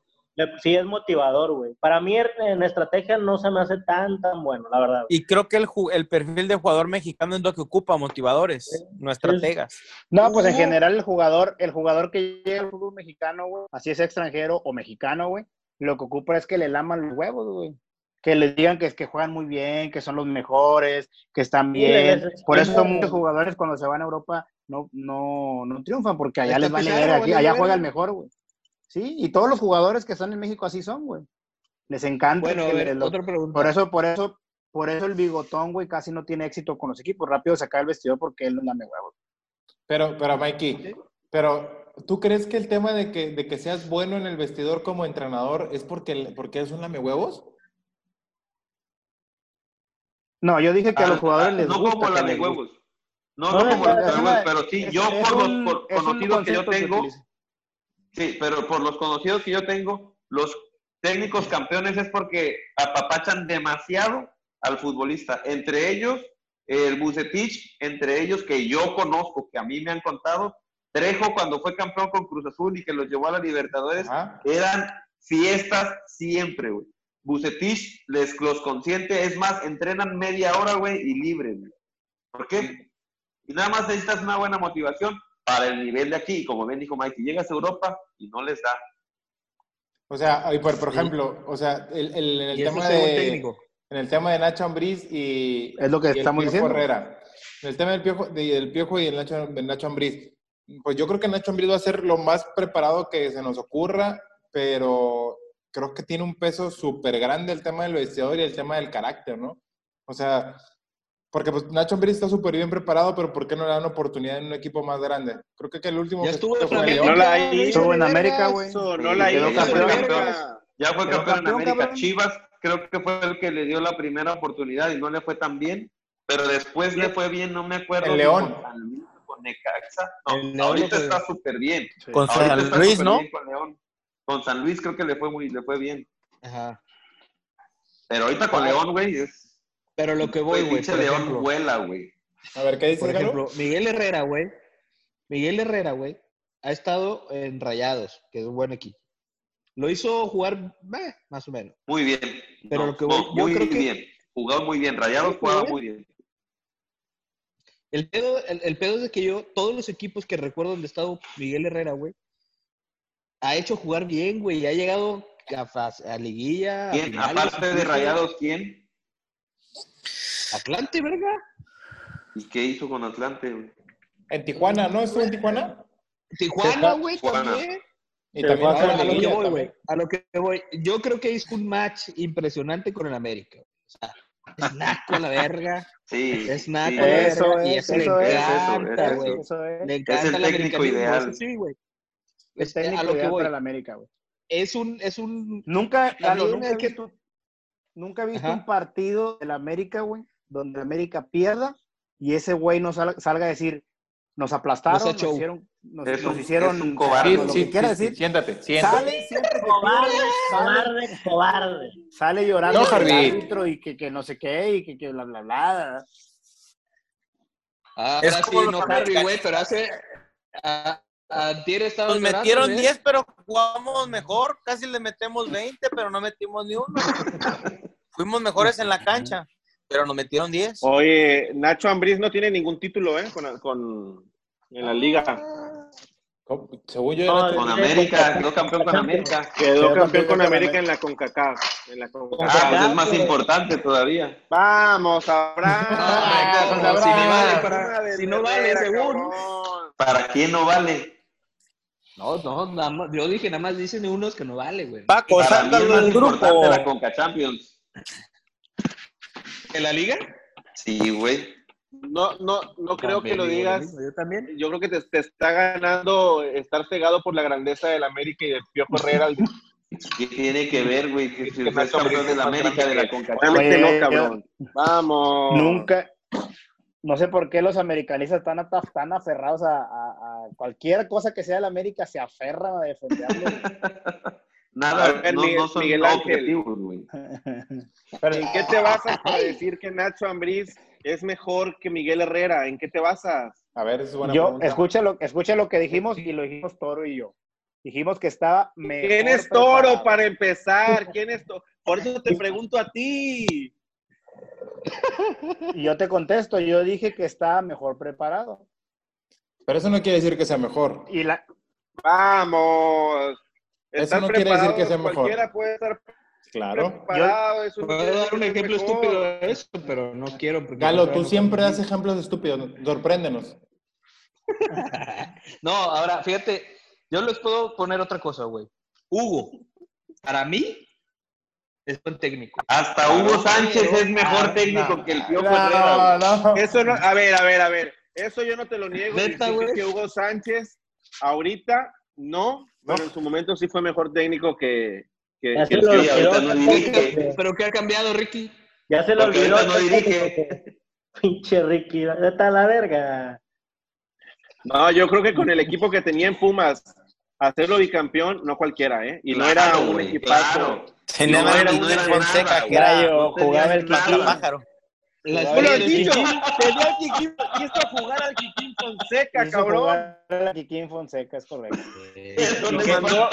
Sí, es motivador, güey. Para mí er, en estrategia no se me hace tan, tan bueno, la verdad. Y creo que el, perfil de jugador mexicano es lo que ocupa, motivadores, no estrategas. No, pues en general el jugador, el jugador que llega al fútbol mexicano, güey, así es extranjero o mexicano, güey, lo que ocupa es que le laman los huevos, güey. Que les digan que es que juegan muy bien, que son los mejores, que están bien. Por eso muchos jugadores cuando se van a Europa no, no, no triunfan, porque allá Está les vale pesado, ver, aquí, allá juega el mejor, güey. Sí, y todos los jugadores que están en México así son, güey. Les encanta. Bueno, a ver, lo- otra pregunta. Por eso, por eso, por eso el bigotón, güey, casi no tiene éxito con los equipos. Rápido sacar el vestidor porque él no lame huevos. Pero, pero Mikey, pero ¿tú crees que el tema de que, de que seas bueno en el vestidor como entrenador es porque, porque es un lamehuevos? No, yo dije que a los Ah, jugadores ah, les no gusta. como que la les de guste. huevos. No, No, no, como una- huevos, pero sí, es- yo es por un- los por- conocidos que yo tengo. Sí, pero por los conocidos que yo tengo, los técnicos campeones es porque apapachan demasiado al futbolista. Entre ellos, el Bucetich, entre ellos que yo conozco, que a mí me han contado, Trejo cuando fue campeón con Cruz Azul y que los llevó a la Libertadores, Ajá. eran fiestas siempre, güey. Bucetich les los consiente, es más, entrenan media hora, güey, y libre, güey. ¿Por qué? Y nada más necesitas una buena motivación para el nivel de aquí. Como bien dijo Mikey, llegas a Europa y no les da. O sea, y por, por ejemplo, o sea, el, el- en, el tema de, técnico. en el tema de Nacho Ambriz y, Es lo que y el estamos Piojo diciendo. Herrera. En el tema del Piojo, de- del Piojo y el Nacho, del Nacho Ambriz, pues yo creo que Nacho Ambriz va a ser lo más preparado que se nos ocurra, pero creo que tiene un peso súper grande el tema del vestidor y el tema del carácter, ¿no? O sea, porque pues Nacho Ambriz está súper bien preparado, pero ¿por qué no le dan oportunidad en un equipo más grande? Creo que, que el último Ya que estuvo fue en León. No la América, hizo. Estuvo en América, güey. Eso, No la hizo. Ya fue campeón en América. cabrón. Chivas creo que fue el que le dio la primera oportunidad y no le fue tan bien. Pero después le fue bien, no me acuerdo. En ni León. Con San Luis, con Necaxa. No, En León ahorita está súper bien. Con San Luis, ¿no? bien con León. Con San Luis creo que le fue muy, le fue bien. Ajá. Pero ahorita con León, güey, es. Pero lo que voy, Güey, León ejemplo, vuela, güey. A ver, ¿qué dices, Por Galo? ejemplo, Miguel Herrera, güey. Miguel Herrera, güey, ha estado en Rayados, que es un buen equipo. Lo hizo jugar eh, más o menos. Muy bien. Pero No, lo que voy- no, yo muy creo que- bien. Jugaba muy bien. Rayados jugaba muy bien. El pedo, el, el pedo es de que yo, todos los equipos que recuerdo donde ha estado Miguel Herrera, güey, ha hecho jugar bien, güey, y ha llegado a, a liguilla. a ¿Quién? finales, Aparte de. Rayados, ¿quién? Atlante, verga. ¿Y qué hizo con Atlante? güey? En Tijuana, ¿no? ¿Estuvo en Tijuana? Tijuana, güey, también. Y también A en lo que voy, güey. A lo que voy. Yo creo que hizo un match impresionante con el América. O sea, es naco la verga. Sí. Es sí. naco Eso verga. Y es, eso le es, encanta, es, güey. Eso es. Le encanta el el técnico ideal. sí, güey. Es Este, a técnico lo que ideal voy. para el América, güey. Es un, es un Nunca, También nunca, que- visto, nunca he visto Ajá. un partido del América, güey, donde América pierda y ese güey no sal- salga a decir, nos aplastaron, nos hicieron, nos, Es nos un- hicieron es un cobarde. Sí, lo sí, que quiera sí, sí, decir. siéntate, siéntate. Sale siempre que Cobarde, sale, cobarde, cobarde. sale llorando No, el árbitro y que, que no sé qué y que, que bla, bla, bla. Ah, Es como sí, no Harry, güey, pero hace. A, antier estaba Nos metieron güey. 10, pero jugamos mejor. Casi le metemos 20, pero no metimos ni uno. Fuimos mejores en la cancha, pero nos metieron 10. Oye, Nacho Ambriz no tiene ningún título, ¿eh? Con, con- en la liga. ¿Cómo? Según yo, No, era- Con América, quedó campeón con América. Quedó Quedó campeón con América en la CONCACAF. En la Ah, CONCACAF. pues es más importante todavía. Vamos, No, Abraham. como si no vale para- de si no vale, según. ¿Para quién no vale? No, no, nada más, yo dije, nada más dicen unos que no vale, güey. Paco, Para mí es sácalo más del importante grupo. la Conca Champions. ¿En la liga? Sí, güey. No, no, no creo También que lo digas. mismo, Yo también. Yo creo que te, te está ganando estar cegado por la grandeza del América y del Piojo Herrera. al- ¿Qué tiene que ver, güey? Que si Nacho campeón de más América de la que- Conca Obviamente Oye, no, yo- cabrón. Vamos. Nunca, no sé por qué los americanistas están, tan aferrados a, a- a cualquier cosa que sea del América, se aferran a defenderlo. Nada, ver, no, Miguel- no son Miguel objetivos, güey. Pero, ¿En qué te basas para decir que Nacho Ambriz es mejor que Miguel Herrera? ¿En qué te basas? A ver, esa es buena yo, pregunta. escucha lo, escucha lo que dijimos y lo dijimos Toro y yo. Dijimos que estaba mejor ¿Quién es Toro preparado. para empezar? ¿Quién es Toro? Por eso te pregunto a ti. Y yo te contesto, yo dije que estaba mejor preparado. Pero eso no quiere decir que sea mejor. Y la, Vamos. Eso no quiere decir que sea mejor. Cualquiera puede estar Claro. preparado. no Puedo dar un ejemplo mejor. estúpido de eso, pero no quiero. Galo, no tú siempre das ejemplos estúpidos. Sorpréndenos. No, ahora, fíjate, yo les puedo poner otra cosa, güey. Hugo, para mí, es buen técnico. Hasta Hugo Sánchez es mejor Ah, técnico no. que el Piojo Herrera. No, no. Eso no, a ver, a ver, a ver. Eso yo no te lo niego. Neta, güey. que Hugo Sánchez, ahorita, no, pero en su momento sí fue mejor técnico que, que, Ya que se el lo. Sí, ahorita no dirige. ¿Pero qué ha cambiado, Ricky? Ya se lo Porque olvidó. no dirige. Pinche Ricky, vete a la verga. No, yo creo que con el equipo que tenía en Pumas, hacerlo bicampeón, no cualquiera, ¿eh? Y no era Claro, un equipazo. claro. No a era- un no era Fonseca nada, que era no tenías jugaba el. Kikín. pájaro. Lo has Tigres, dicho, Ricky. tenía el Kikín, quiso jugar al Kikín Fonseca, hizo cabrón. jugar a la Kikín Fonseca, es correcto. Que mandó.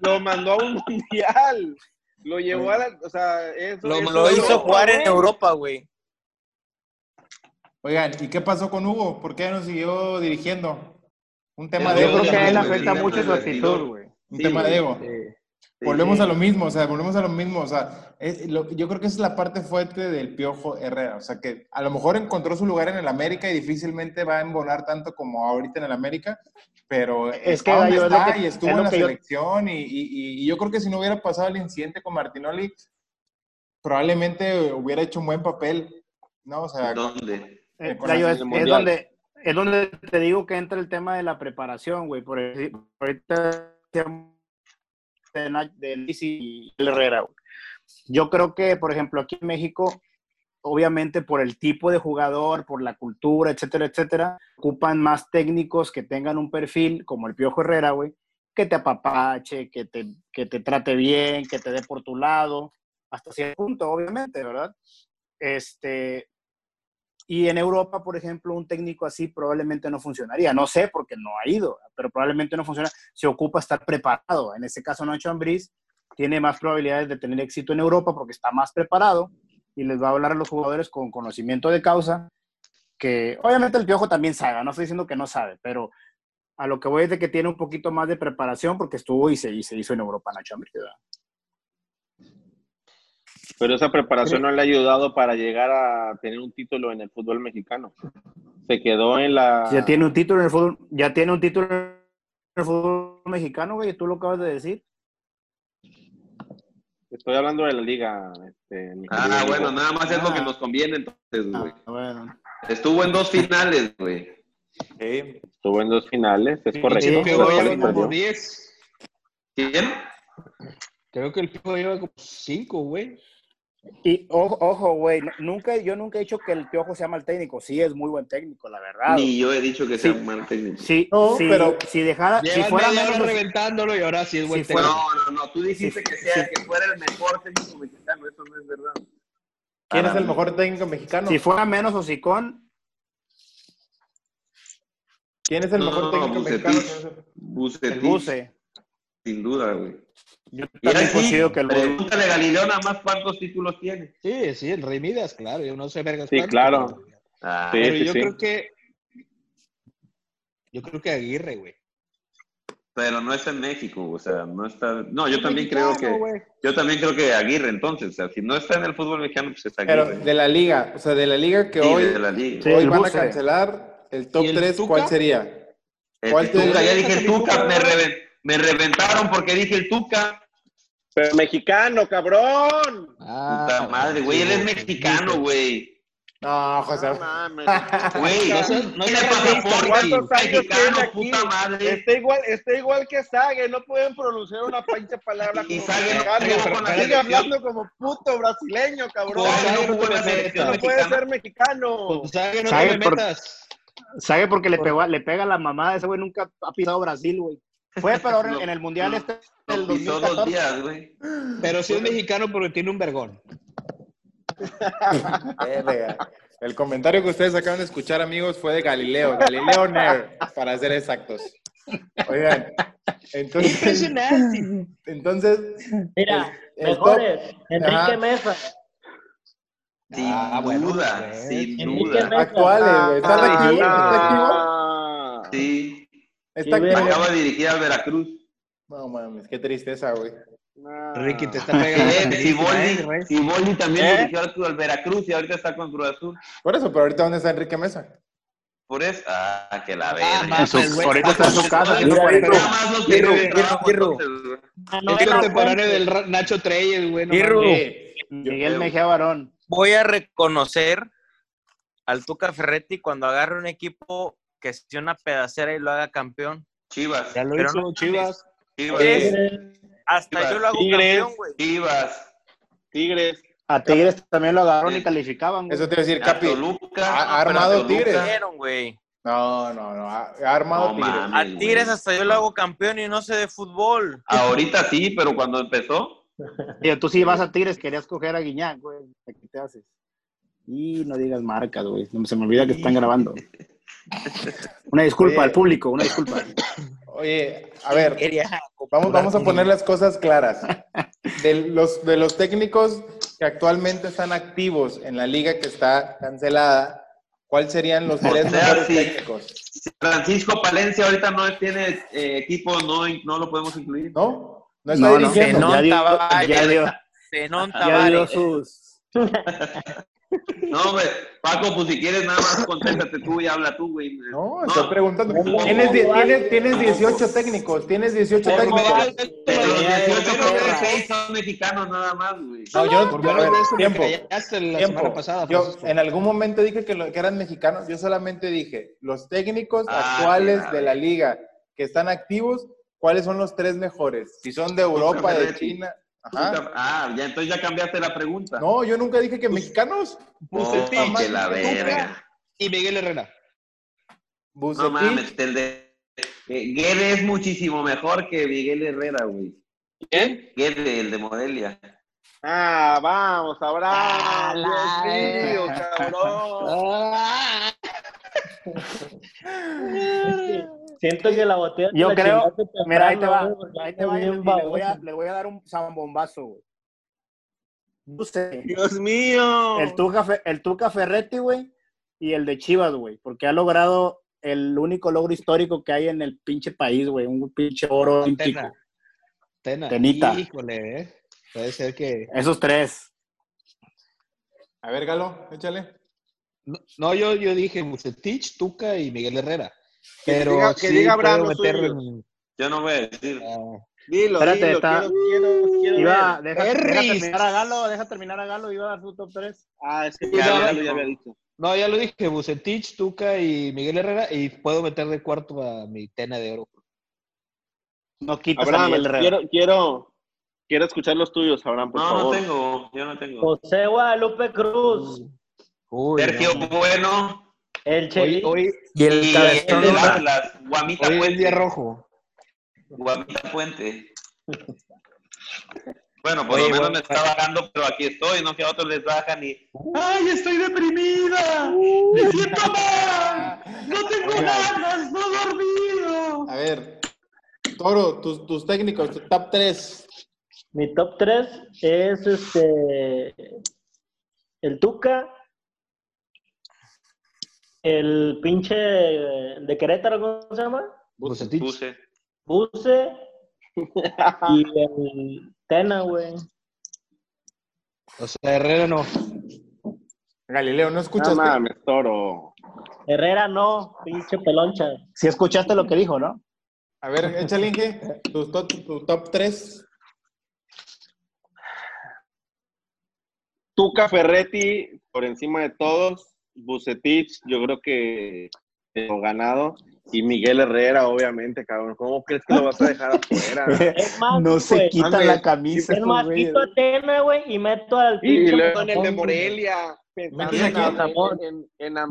Lo mandó a un mundial. Lo llevó a la, o sea, eso, Lo, eso lo hizo Europa, jugar en. Europa, güey. Oigan, ¿y qué pasó con Hugo? ¿Por qué no siguió dirigiendo? Un tema Yo de Yo ego. creo que a él afecta mucho su actitud, güey. Un Sí, tema de ego. Volvemos a lo mismo, o sea, volvemos a lo mismo, o sea, es- lo- yo creo que esa es la parte fuerte del Piojo Herrera, o sea, que a lo mejor encontró su lugar en el América y difícilmente va a embonar tanto como ahorita en el América, pero Es que, donde Gallo, es está que- y estuvo es en la yo- selección y, y- y yo creo que si no hubiera pasado el incidente con Martinoli, probablemente hubiera hecho un buen papel, ¿no? O sea, ¿Dónde? Eh, la es, donde, es donde te digo que entra el tema de la preparación, güey. Por ahorita de, Lisi y Herrera. Yo creo que, por ejemplo, aquí en México, obviamente por el tipo de jugador, por la cultura, etcétera, etcétera, ocupan más técnicos que tengan un perfil como el Piojo Herrera, güey, que te apapache, que te, que te trate bien, que te dé por tu lado, hasta cierto punto, obviamente, ¿verdad? Este, Y en Europa, por ejemplo, un técnico así probablemente no funcionaría. No sé porque no ha ido, pero probablemente no funciona. Se ocupa estar preparado. En este caso, Nacho Ambriz tiene más probabilidades de tener éxito en Europa porque está más preparado y les va a hablar a los jugadores con conocimiento de causa. Que obviamente el Piojo también sabe, no estoy diciendo que no sabe, pero a lo que voy es de que tiene un poquito más de preparación porque estuvo y se, y se hizo en Europa Nacho Ambriz. Pero esa preparación no le ha ayudado para llegar a tener un título en el fútbol mexicano. Se quedó en la... Ya tiene un título en el fútbol, ya tiene un título en el fútbol mexicano, güey, tú lo acabas de decir. Estoy hablando de la liga. Este, Ah, bueno, nada más es lo que Ah. nos conviene entonces, güey. Ah, bueno. Estuvo en dos finales, güey. Sí. Estuvo en dos finales, es correcto. sí, Creo que pero lleva como 10. ¿Quién? Creo que el Piojo lleva como 5, güey. Y ojo, ojo, güey, nunca, yo nunca he dicho que el Piojo sea mal técnico. Sí, es muy buen técnico, la verdad. Ni yo he dicho que sea Sí. un mal técnico. Sí, No, sí, pero- si dejara, si fuera menos, reventándolo y ahora sí es buen Si fuera- técnico. No, no, no. Tú dijiste Sí, que, sea, sí. que fuera el mejor técnico mexicano. Eso no es verdad. ¿Quién Para es el mejor técnico mexicano? si fuera menos hocicón, ¿Quién es el No, mejor técnico Bucetich. mexicano? el Bucetich, buce. Sin duda, güey. Yo también considero que el pregúntale a Galileo nada más cuántos títulos tiene. Sí, sí, el Rey Midas, claro. Yo no sé vergas Sí, cuántos, claro. pero- Ah, Pero sí, yo sí. creo que. Yo creo que Aguirre, güey. Pero no está en México, o sea, no está. No, yo también mexicano, creo que. Yo también creo que Aguirre, entonces. O sea, si no está en el fútbol mexicano, pues está Pero Aguirre. de la liga, o sea, de la liga que Sí, hoy, de la liga. Sí, hoy van Buce. a cancelar, el top ¿Y el 3, Tuca? ¿cuál sería? El ¿Cuál Tuca, ya dije Tuca, me, reven- me reventaron porque dije el Tuca. Pero mexicano, cabrón. Ah, Puta madre, güey, él es mexicano, güey. No, José. No mames. Güey, No no tiene pasaporte racista, ¿Cuántos años mexicano, puta madre. Está igual, está igual que Sague, no pueden pronunciar una pinche palabra Y como Sague no Sigue hablando como puto brasileño, cabrón. Pues, Sague Sague no puede ser mexicano. Pues Sague, no Sague te me por- metas. ¿Sabe? Porque le, pegó, le pega la mamada. Ese güey nunca ha pisado Brasil, güey. Fue, pero ahora en el Mundial este del Lo pisó dos 2014. días, güey. Pero sí es mexicano porque tiene un vergón. El comentario que ustedes acaban de escuchar, amigos, fue de Galileo. Galileo Ner, para ser exactos. Oigan, entonces, Impresionante. entonces Mira, el- el mejores. Enrique Ajá. Mesa. Sin Ah, bueno, duda, pues. sin Enrique duda. Mesa. actuales, güey. ¿Están Ah, ah. Ah. ¿Está acaba de dirigir al Veracruz. No mames, qué tristeza, güey. No. Ricky te está pegando. Siboldi, Rey. Siboldi también ¿Eh? dirigió al, al Veracruz y ahorita está con Cruz Azul. Por eso, pero ahorita, ¿dónde está Enrique Mesa? Por eso, ah, que la Ah, verga. güey. ahorita está en su casa. Mira, haciendo mira, Nada cuarentena. más los que Irru, tienen trabajo, Irru, entonces, güey. Es contemporáneo del Nacho Treyes, güey. no Irru. mames. Sí. Miguel Mejía Barón. Voy a reconocer al Tuca Ferretti cuando agarre un equipo que sea una pedacera y lo haga campeón. Chivas. Ya lo Pero hizo no Chivas. Chivas. Hasta Chivas. yo lo hago Tigres. campeón, güey. Chivas. Tigres. A Tigres también lo agarraron Sí. y calificaban, güey. Eso te iba a decir, A Capi. Toluca. Ha- ha No, pero armado Tigres. Güey. No, no, no. Ha, ha armado No Tigres. mames. A güey. Tigres hasta yo lo hago campeón y no sé de fútbol. Ahorita sí, pero cuando empezó, tú sí vas a Tigres, querías coger a Guiñac, güey. ¿Qué te haces? Y no digas marcas, güey. Se me olvida que están grabando. Una disculpa Oye. al público, una disculpa. Oye, a ver, vamos, vamos a poner las cosas claras. De los, de los técnicos que actualmente están activos en la liga que está cancelada, ¿cuáles serían los O tres sea, mejores sí. técnicos? Francisco Palencia ahorita no tiene eh, equipo, no, no lo podemos incluir. ¿No? No está No, no, dirigiendo. Fenón ya ya dio, ya sus... No, hombre, Paco, pues si quieres nada más conténtate tú y habla tú, güey. No, estoy preguntando. ¿Cómo? Tienes, tienes, tienes 18 técnicos, tienes 18 Por técnicos. Pero los Ya, 18 ya, creo que ya. 6 son mexicanos nada más, güey. No, yo, Por yo- ver, de eso me tiempo, la tiempo. semana pasada, Yo en algún momento dije que, lo- que eran mexicanos. Yo solamente dije los técnicos Ah, actuales claro. de la liga que están activos, ¿cuáles son los tres mejores? Si son de Europa, de. China. Ajá. Ah, ya entonces ya cambiaste la pregunta. No, yo nunca dije que mexicanos. Oh, Bucetich, que la verga. Y Miguel Herrera. No Bucetich. mames, el de eh, Guede es muchísimo mejor que Miguel Herrera, güey. ¿Quién? Guede, el de Morelia. Ah, vamos, Abraham. Ah, la- Dios mío, cabrón. Siento que la botella te Yo la creo- Mira, ahí te va. güey, Ahí te va. y Le le voy, a, le voy a dar un zambombazo, güey. Buse, Dios mío. El Tuca, el Tuca Ferretti, güey, y el de Chivas, güey, porque ha logrado el único logro histórico que hay en el pinche país, güey, un pinche oro olímpico. Tena. Tena. Tenita. Híjole, ¿eh? Puede ser que. Esos tres. A ver, Galo, échale. No, no, yo, yo dije Bucetich, Tuca y Miguel Herrera. Que Pero diga- que sí diga puedo meterlo suyos. en- Yo no voy a decir. ah, Dilo, Espérate, dilo. está- Quiero, quiero, quiero Iba, ver. deja, terminar a Galo, deja terminar a Galo, iba a dar su top 3. Ah, es que Ya ya, lo ya, había dicho. No, ya lo dije, Bucetich, Tuca y Miguel Herrera. Y puedo meter de cuarto a mi Tena de oro. No quitas a Abraham, Miguel Herrera. quiero, quiero, quiero escuchar los tuyos, Abraham, por No, no tengo. Yo no tengo. José Guadalupe Cruz, Uy, Sergio no. Bueno. El Hoy, Chelis, hoy, Y el Y cabezón el de Atlas. Guamita hoy Puente. día rojo. Guamita Puente. Bueno, por Oye, lo menos bueno, me está bajando, pero aquí estoy, no que a otros les bajan y. ¡Ay, estoy deprimida! ¡Me siento mal! ¡No tengo ganas! ¡No he dormido! A ver, Toro, tus, tus técnicos, tu top 3. mi top 3 es este el Tuca, el pinche de Querétaro, ¿cómo se llama? Puse. Buse y el Tena, güey. O sea, Herrera no. Galileo, ¿no No escuchas? mames, toro. Herrera no, pinche peloncha. Si escuchaste lo que dijo, ¿no? A ver, échale, Inge, tu, top- tu top 3. Tuca Ferretti por encima de todos. Bucetich, yo creo que lo ganado. Y Miguel Herrera, obviamente, cabrón. ¿Cómo crees que lo vas a dejar afuera? Es más, No se quita la camisa. Es más, quito a Tena, güey, y meto al Y pinche luego en el de Morelia. Pensando ¿Metes en, en, en.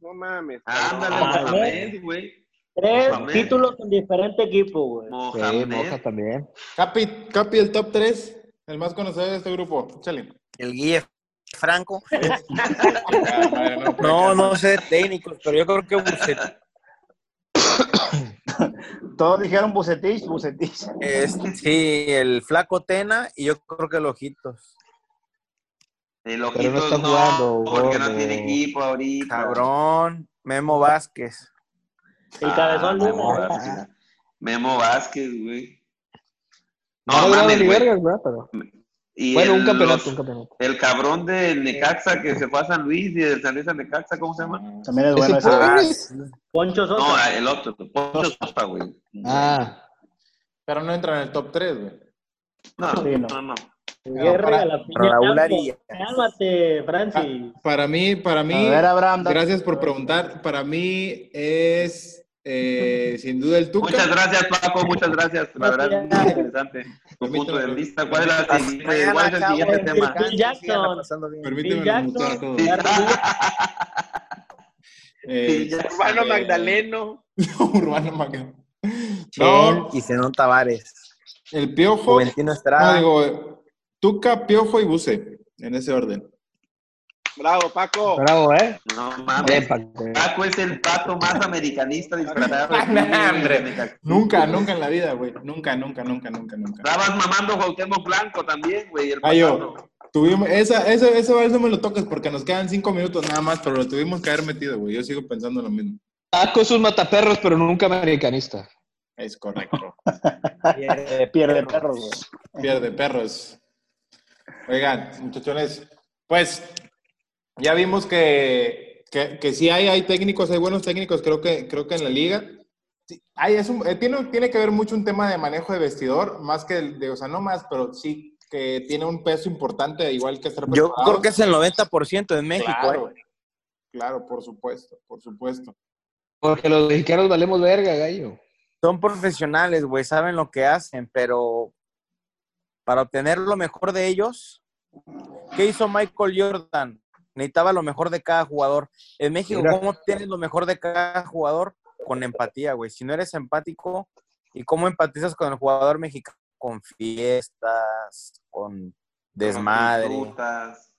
No mames. Ándale, Mohamed. Mohamed, güey. Tres Mohamed. títulos en diferente equipo, güey. Sí. Moja también. Capi, Capi, el top 3, el más conocido de este grupo. Échale. el Guille Franco. Ah, no, No, sé técnicos, pero yo creo que Bucetich Todos dijeron Bucetich, Bucetich. es, sí, el flaco Tena y yo creo que el Ojitos. El Pero no Ojitos está no, jugando, porque no tiene equipo ahorita. Cabrón, Memo Vázquez. El cabezón Memo Luna. Vázquez. Memo Vázquez, güey. No, No, mames, ni güey. vergas, ¿verdad? Pero... Y Bueno, el, un campeonato, los- un campeonato. El cabrón del Necaxa que se fue a San Luis y del San Luis a Necaxa, ¿cómo se llama? También es bueno Ese Ah. Poncho No, Sosa. el otro. Poncho Sosa, güey. Ah, Pero no entra en el top 3, güey. No, Sí, no. no, no. Guerra para- a la piña Raúl. Arias. Cálmate, Francis. Para mí, para mí, A ver, Abraham. gracias por preguntar. Para mí es eh, sin duda el Tuca. Muchas gracias, Paco. Muchas gracias. La verdad es muy interesante tu punto de vista. ¿Cuál es, la siguiente- cuál es el siguiente tema? Phil Jackson. Permíteme Jackson. todo. Eh, Urbano Magdaleno. Urbano Magdaleno. No, y Zenón Tavares. el Piojo. Juventino No, Estrada. digo, Tuca, Piojo y Buce, en ese orden. Bravo, Paco. bravo, ¿eh? No mames. Paco. Paco es el pato más americanista disfrazado. Nunca, nunca en la vida, güey. Nunca, nunca, nunca, nunca, nunca. Estabas mamando Cuauhtémoc Blanco también, güey. el Ah, yo. Tuvimos, esa, esa, esa vez no me lo toques porque nos quedan cinco minutos nada más, pero lo tuvimos que haber metido, güey. Yo sigo pensando lo mismo. Paco es un mataperros, pero nunca americanista. Es correcto. Pierde perros, güey. Pierde perros. Oigan, muchachones, pues ya vimos que, que, que sí hay, hay técnicos, hay buenos técnicos, creo que, creo que en la liga. Sí, hay, es un- eh, tiene, tiene que ver mucho un tema de manejo de vestidor, más que el de, o sea, no más, pero sí que tiene un peso importante, igual que estar Yo creo que es el 90% en México. Claro, ¿eh? claro, por supuesto, por supuesto. Porque los mexicanos valemos verga, gallo. Son profesionales, güey, saben lo que hacen, pero para obtener lo mejor de ellos, ¿qué hizo Michael Jordan? Necesitaba lo mejor de cada jugador. En México, Mira. ¿cómo tienes lo mejor de cada jugador? Con empatía, güey. Si no eres empático, ¿y cómo empatizas con el jugador mexicano? Con fiestas, con desmadre. Frutas.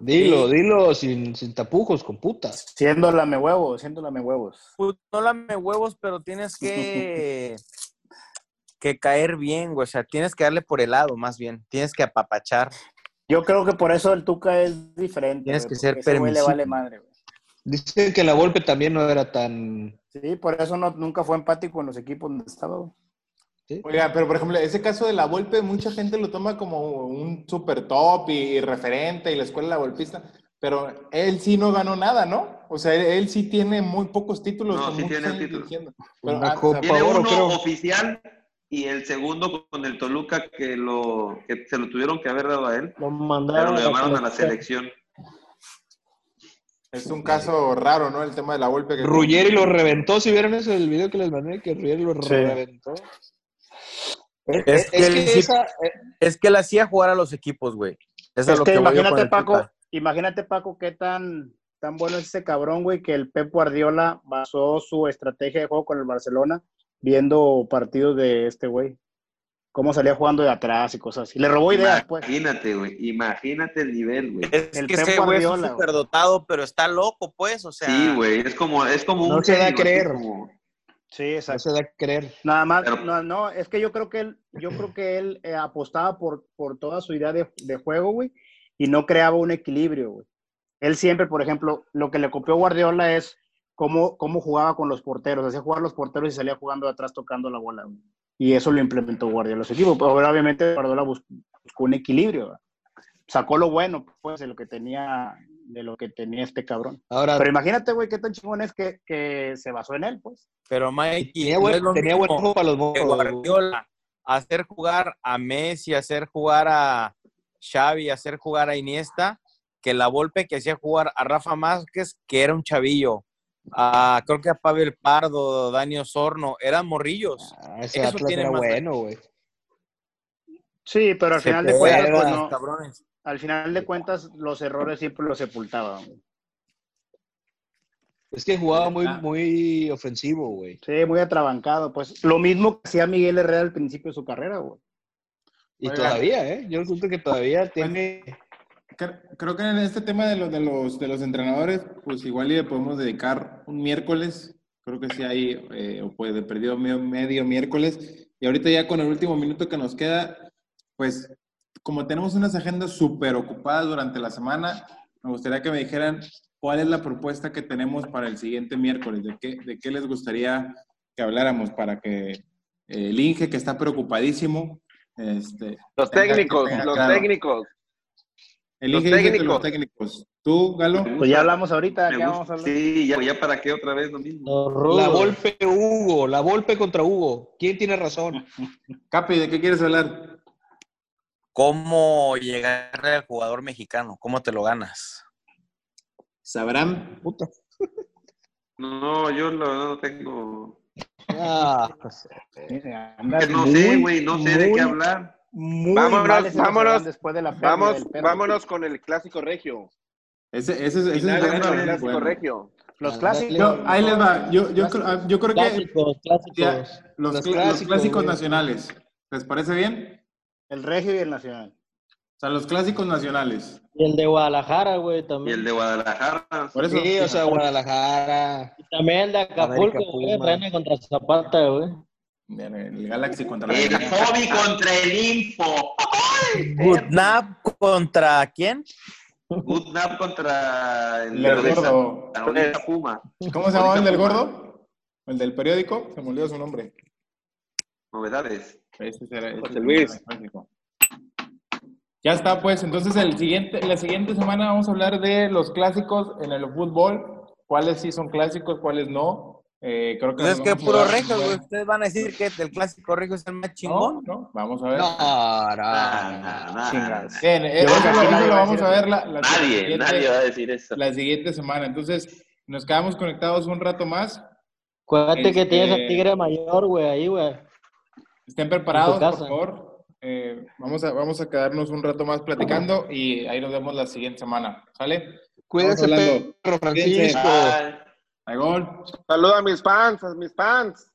Dilo, dilo sin, sin tapujos, con putas. Siendo lame huevos, siendo lame huevos. Pues, no lame huevos, pero tienes que, que caer bien, güey. O sea, tienes que darle por el lado, más bien. Tienes que apapachar. Yo creo que por eso el Tuca es diferente. Tienes que ser güey le permisivo. vale madre, güey. Dicen que la golpe también no era tan. Sí, por eso no, nunca fue empático en los equipos donde estaba, güey. Oiga, pero por ejemplo, ese caso de la Volpe, mucha gente lo toma como un super top y, y referente y la escuela de la golpista, pero él sí no ganó nada, ¿no? O sea, él, él sí tiene muy pocos títulos. No, sí tiene títulos. Pero, Una ah, copa Tiene oro, uno creo. oficial y el segundo con el Toluca que lo que se lo tuvieron que haber dado a él, Lo pero mandaron lo llamaron a la selección. es un caso raro, ¿no? El tema de la Volpe. Que Ruggeri lo reventó. Si vieron eso el video que les mandé, que Ruggeri lo Sí. reventó. Es, Es es- que es él que sí- esa, eh, Es que él hacía jugar a los equipos, güey. Eso Es lo que imagínate, Paco, imagínate, Paco, qué tan, tan bueno es ese cabrón, güey, que el Pep Guardiola basó su estrategia de juego con el Barcelona viendo partidos de este güey. Cómo salía jugando de atrás y cosas así. Le robó ideas, pues. Imagínate, güey. Imagínate el nivel, güey. Es el que ese güey es superdotado, pero está loco, pues. O sea, Sí, güey. Es como, es como No un se da a creer. como- Sí, no exacto. se da a creer. Nada más, Pero- no, no, es que yo creo que él, yo creo que él eh, apostaba por, por toda su idea de, de juego, güey, y no creaba un equilibrio, güey. Él siempre, por ejemplo, lo que le copió Guardiola es cómo, cómo jugaba con los porteros, hacía jugar los porteros y salía jugando de atrás tocando la bola, güey. Y eso lo implementó Guardiola a su equipo. Pero obviamente Guardiola bus- buscó un equilibrio, güey. Sacó lo bueno, pues, de lo que tenía, de lo que tenía este cabrón. Ahora, Pero imagínate, güey, qué tan chingón es que, que se basó en él, pues. pero Mikey, tenía no buen, lo tenía buen mismo ojo para los. Guardiola. Hacer jugar a Messi, hacer jugar a Xavi, hacer jugar a Iniesta, que la Volpe que hacía jugar a Rafa Márquez, que era un chavillo. A, creo que a Pavel Pardo, Dani Osorno, eran morrillos. Ah, ese Eso Atlas tiene era más- bueno, güey. Sí, pero al Se final de cuentas, pues los no. cabrones. al final de cuentas, los errores siempre los sepultaban. güey. Es que jugaba muy, Ah. muy ofensivo, güey. Sí, muy atrabancado. Pues lo mismo que hacía Miguel Herrera al principio de su carrera, güey. Y todavía, ¿eh? Yo siento que todavía tiene... Cre- Creo que en este tema de los, de los, de los entrenadores, pues igual le podemos dedicar un miércoles. Creo que sí hay, eh, o pues de perdido medio, medio miércoles. Y ahorita ya con el último minuto que nos queda, pues como tenemos unas agendas súper ocupadas durante la semana, me gustaría que me dijeran cuál es la propuesta que tenemos para el siguiente miércoles, de qué, de qué les gustaría que habláramos para que eh, el Inge, que está preocupadísimo, este, Los técnicos, los claro. técnicos. El Los técnicos. los técnicos. ¿Tú, Galo? Pues ya hablamos ahorita. Sí, ya, ya para qué otra vez lo mismo. La Volpe Hugo, la Volpe contra Hugo. ¿Quién tiene razón? Capi, ¿de qué quieres hablar? ¿Cómo llegarle al jugador mexicano? ¿Cómo te lo ganas? ¿Sabrán? Puta. No, yo lo- no tengo. Ah, pues, No muy, sé, güey, no sé de qué hablar. Muy Vámonos, vámonos, después de la Vamos, vámonos con el clásico regio. Ese, ese, ese es ese es clásico bueno. regio. Los Ah, clásicos. Yo, ahí les va. Yo, yo, creo- yo creo que Clásicos, clásicos. ya, los, Los cl- los clásicos, clásicos nacionales. ¿Les parece bien? El Regio y el Nacional. O sea, los clásicos nacionales. Y el de Guadalajara, güey, Y también. el de Guadalajara. Por eso. sí, o sea, Guadalajara. Y también el de Acapulco, güey. Reina contra Zapata, güey. El Galaxy contra la El Kobe contra el Info. Goodnap contra quién? Good Nap contra el El de gordo. Puma. ¿Cómo se llamaba el del gordo? El del periódico. Se me olvidó su nombre. Novedades. Ese será- ese José Luis. el clásico. Ya está, pues. Entonces, el siguiente, la siguiente semana vamos a hablar de los clásicos en el fútbol. ¿Cuáles sí son clásicos, cuáles no? Eh, creo que Pues es que puro regio, güey. Ustedes van a decir que el clásico regio es el más No, chingón. no, vamos a ver. No, no. Ah, nah. Chingados. Bien, eh, eso, que lo- eso nadie lo va a vamos a ver la, la Nadie, siguiente- nadie va a decir eso. la siguiente semana. Entonces, nos quedamos conectados un rato más. Acuérdate que Este- tienes a Tigre Mayor, güey, ahí, güey. Estén preparados, por favor. Eh, vamos, a, vamos a quedarnos un rato más platicando y ahí nos vemos la siguiente semana. ¿Sale? Cuídense. Francisco. Bye. Hay gol. Saluda a mis fans, a mis fans.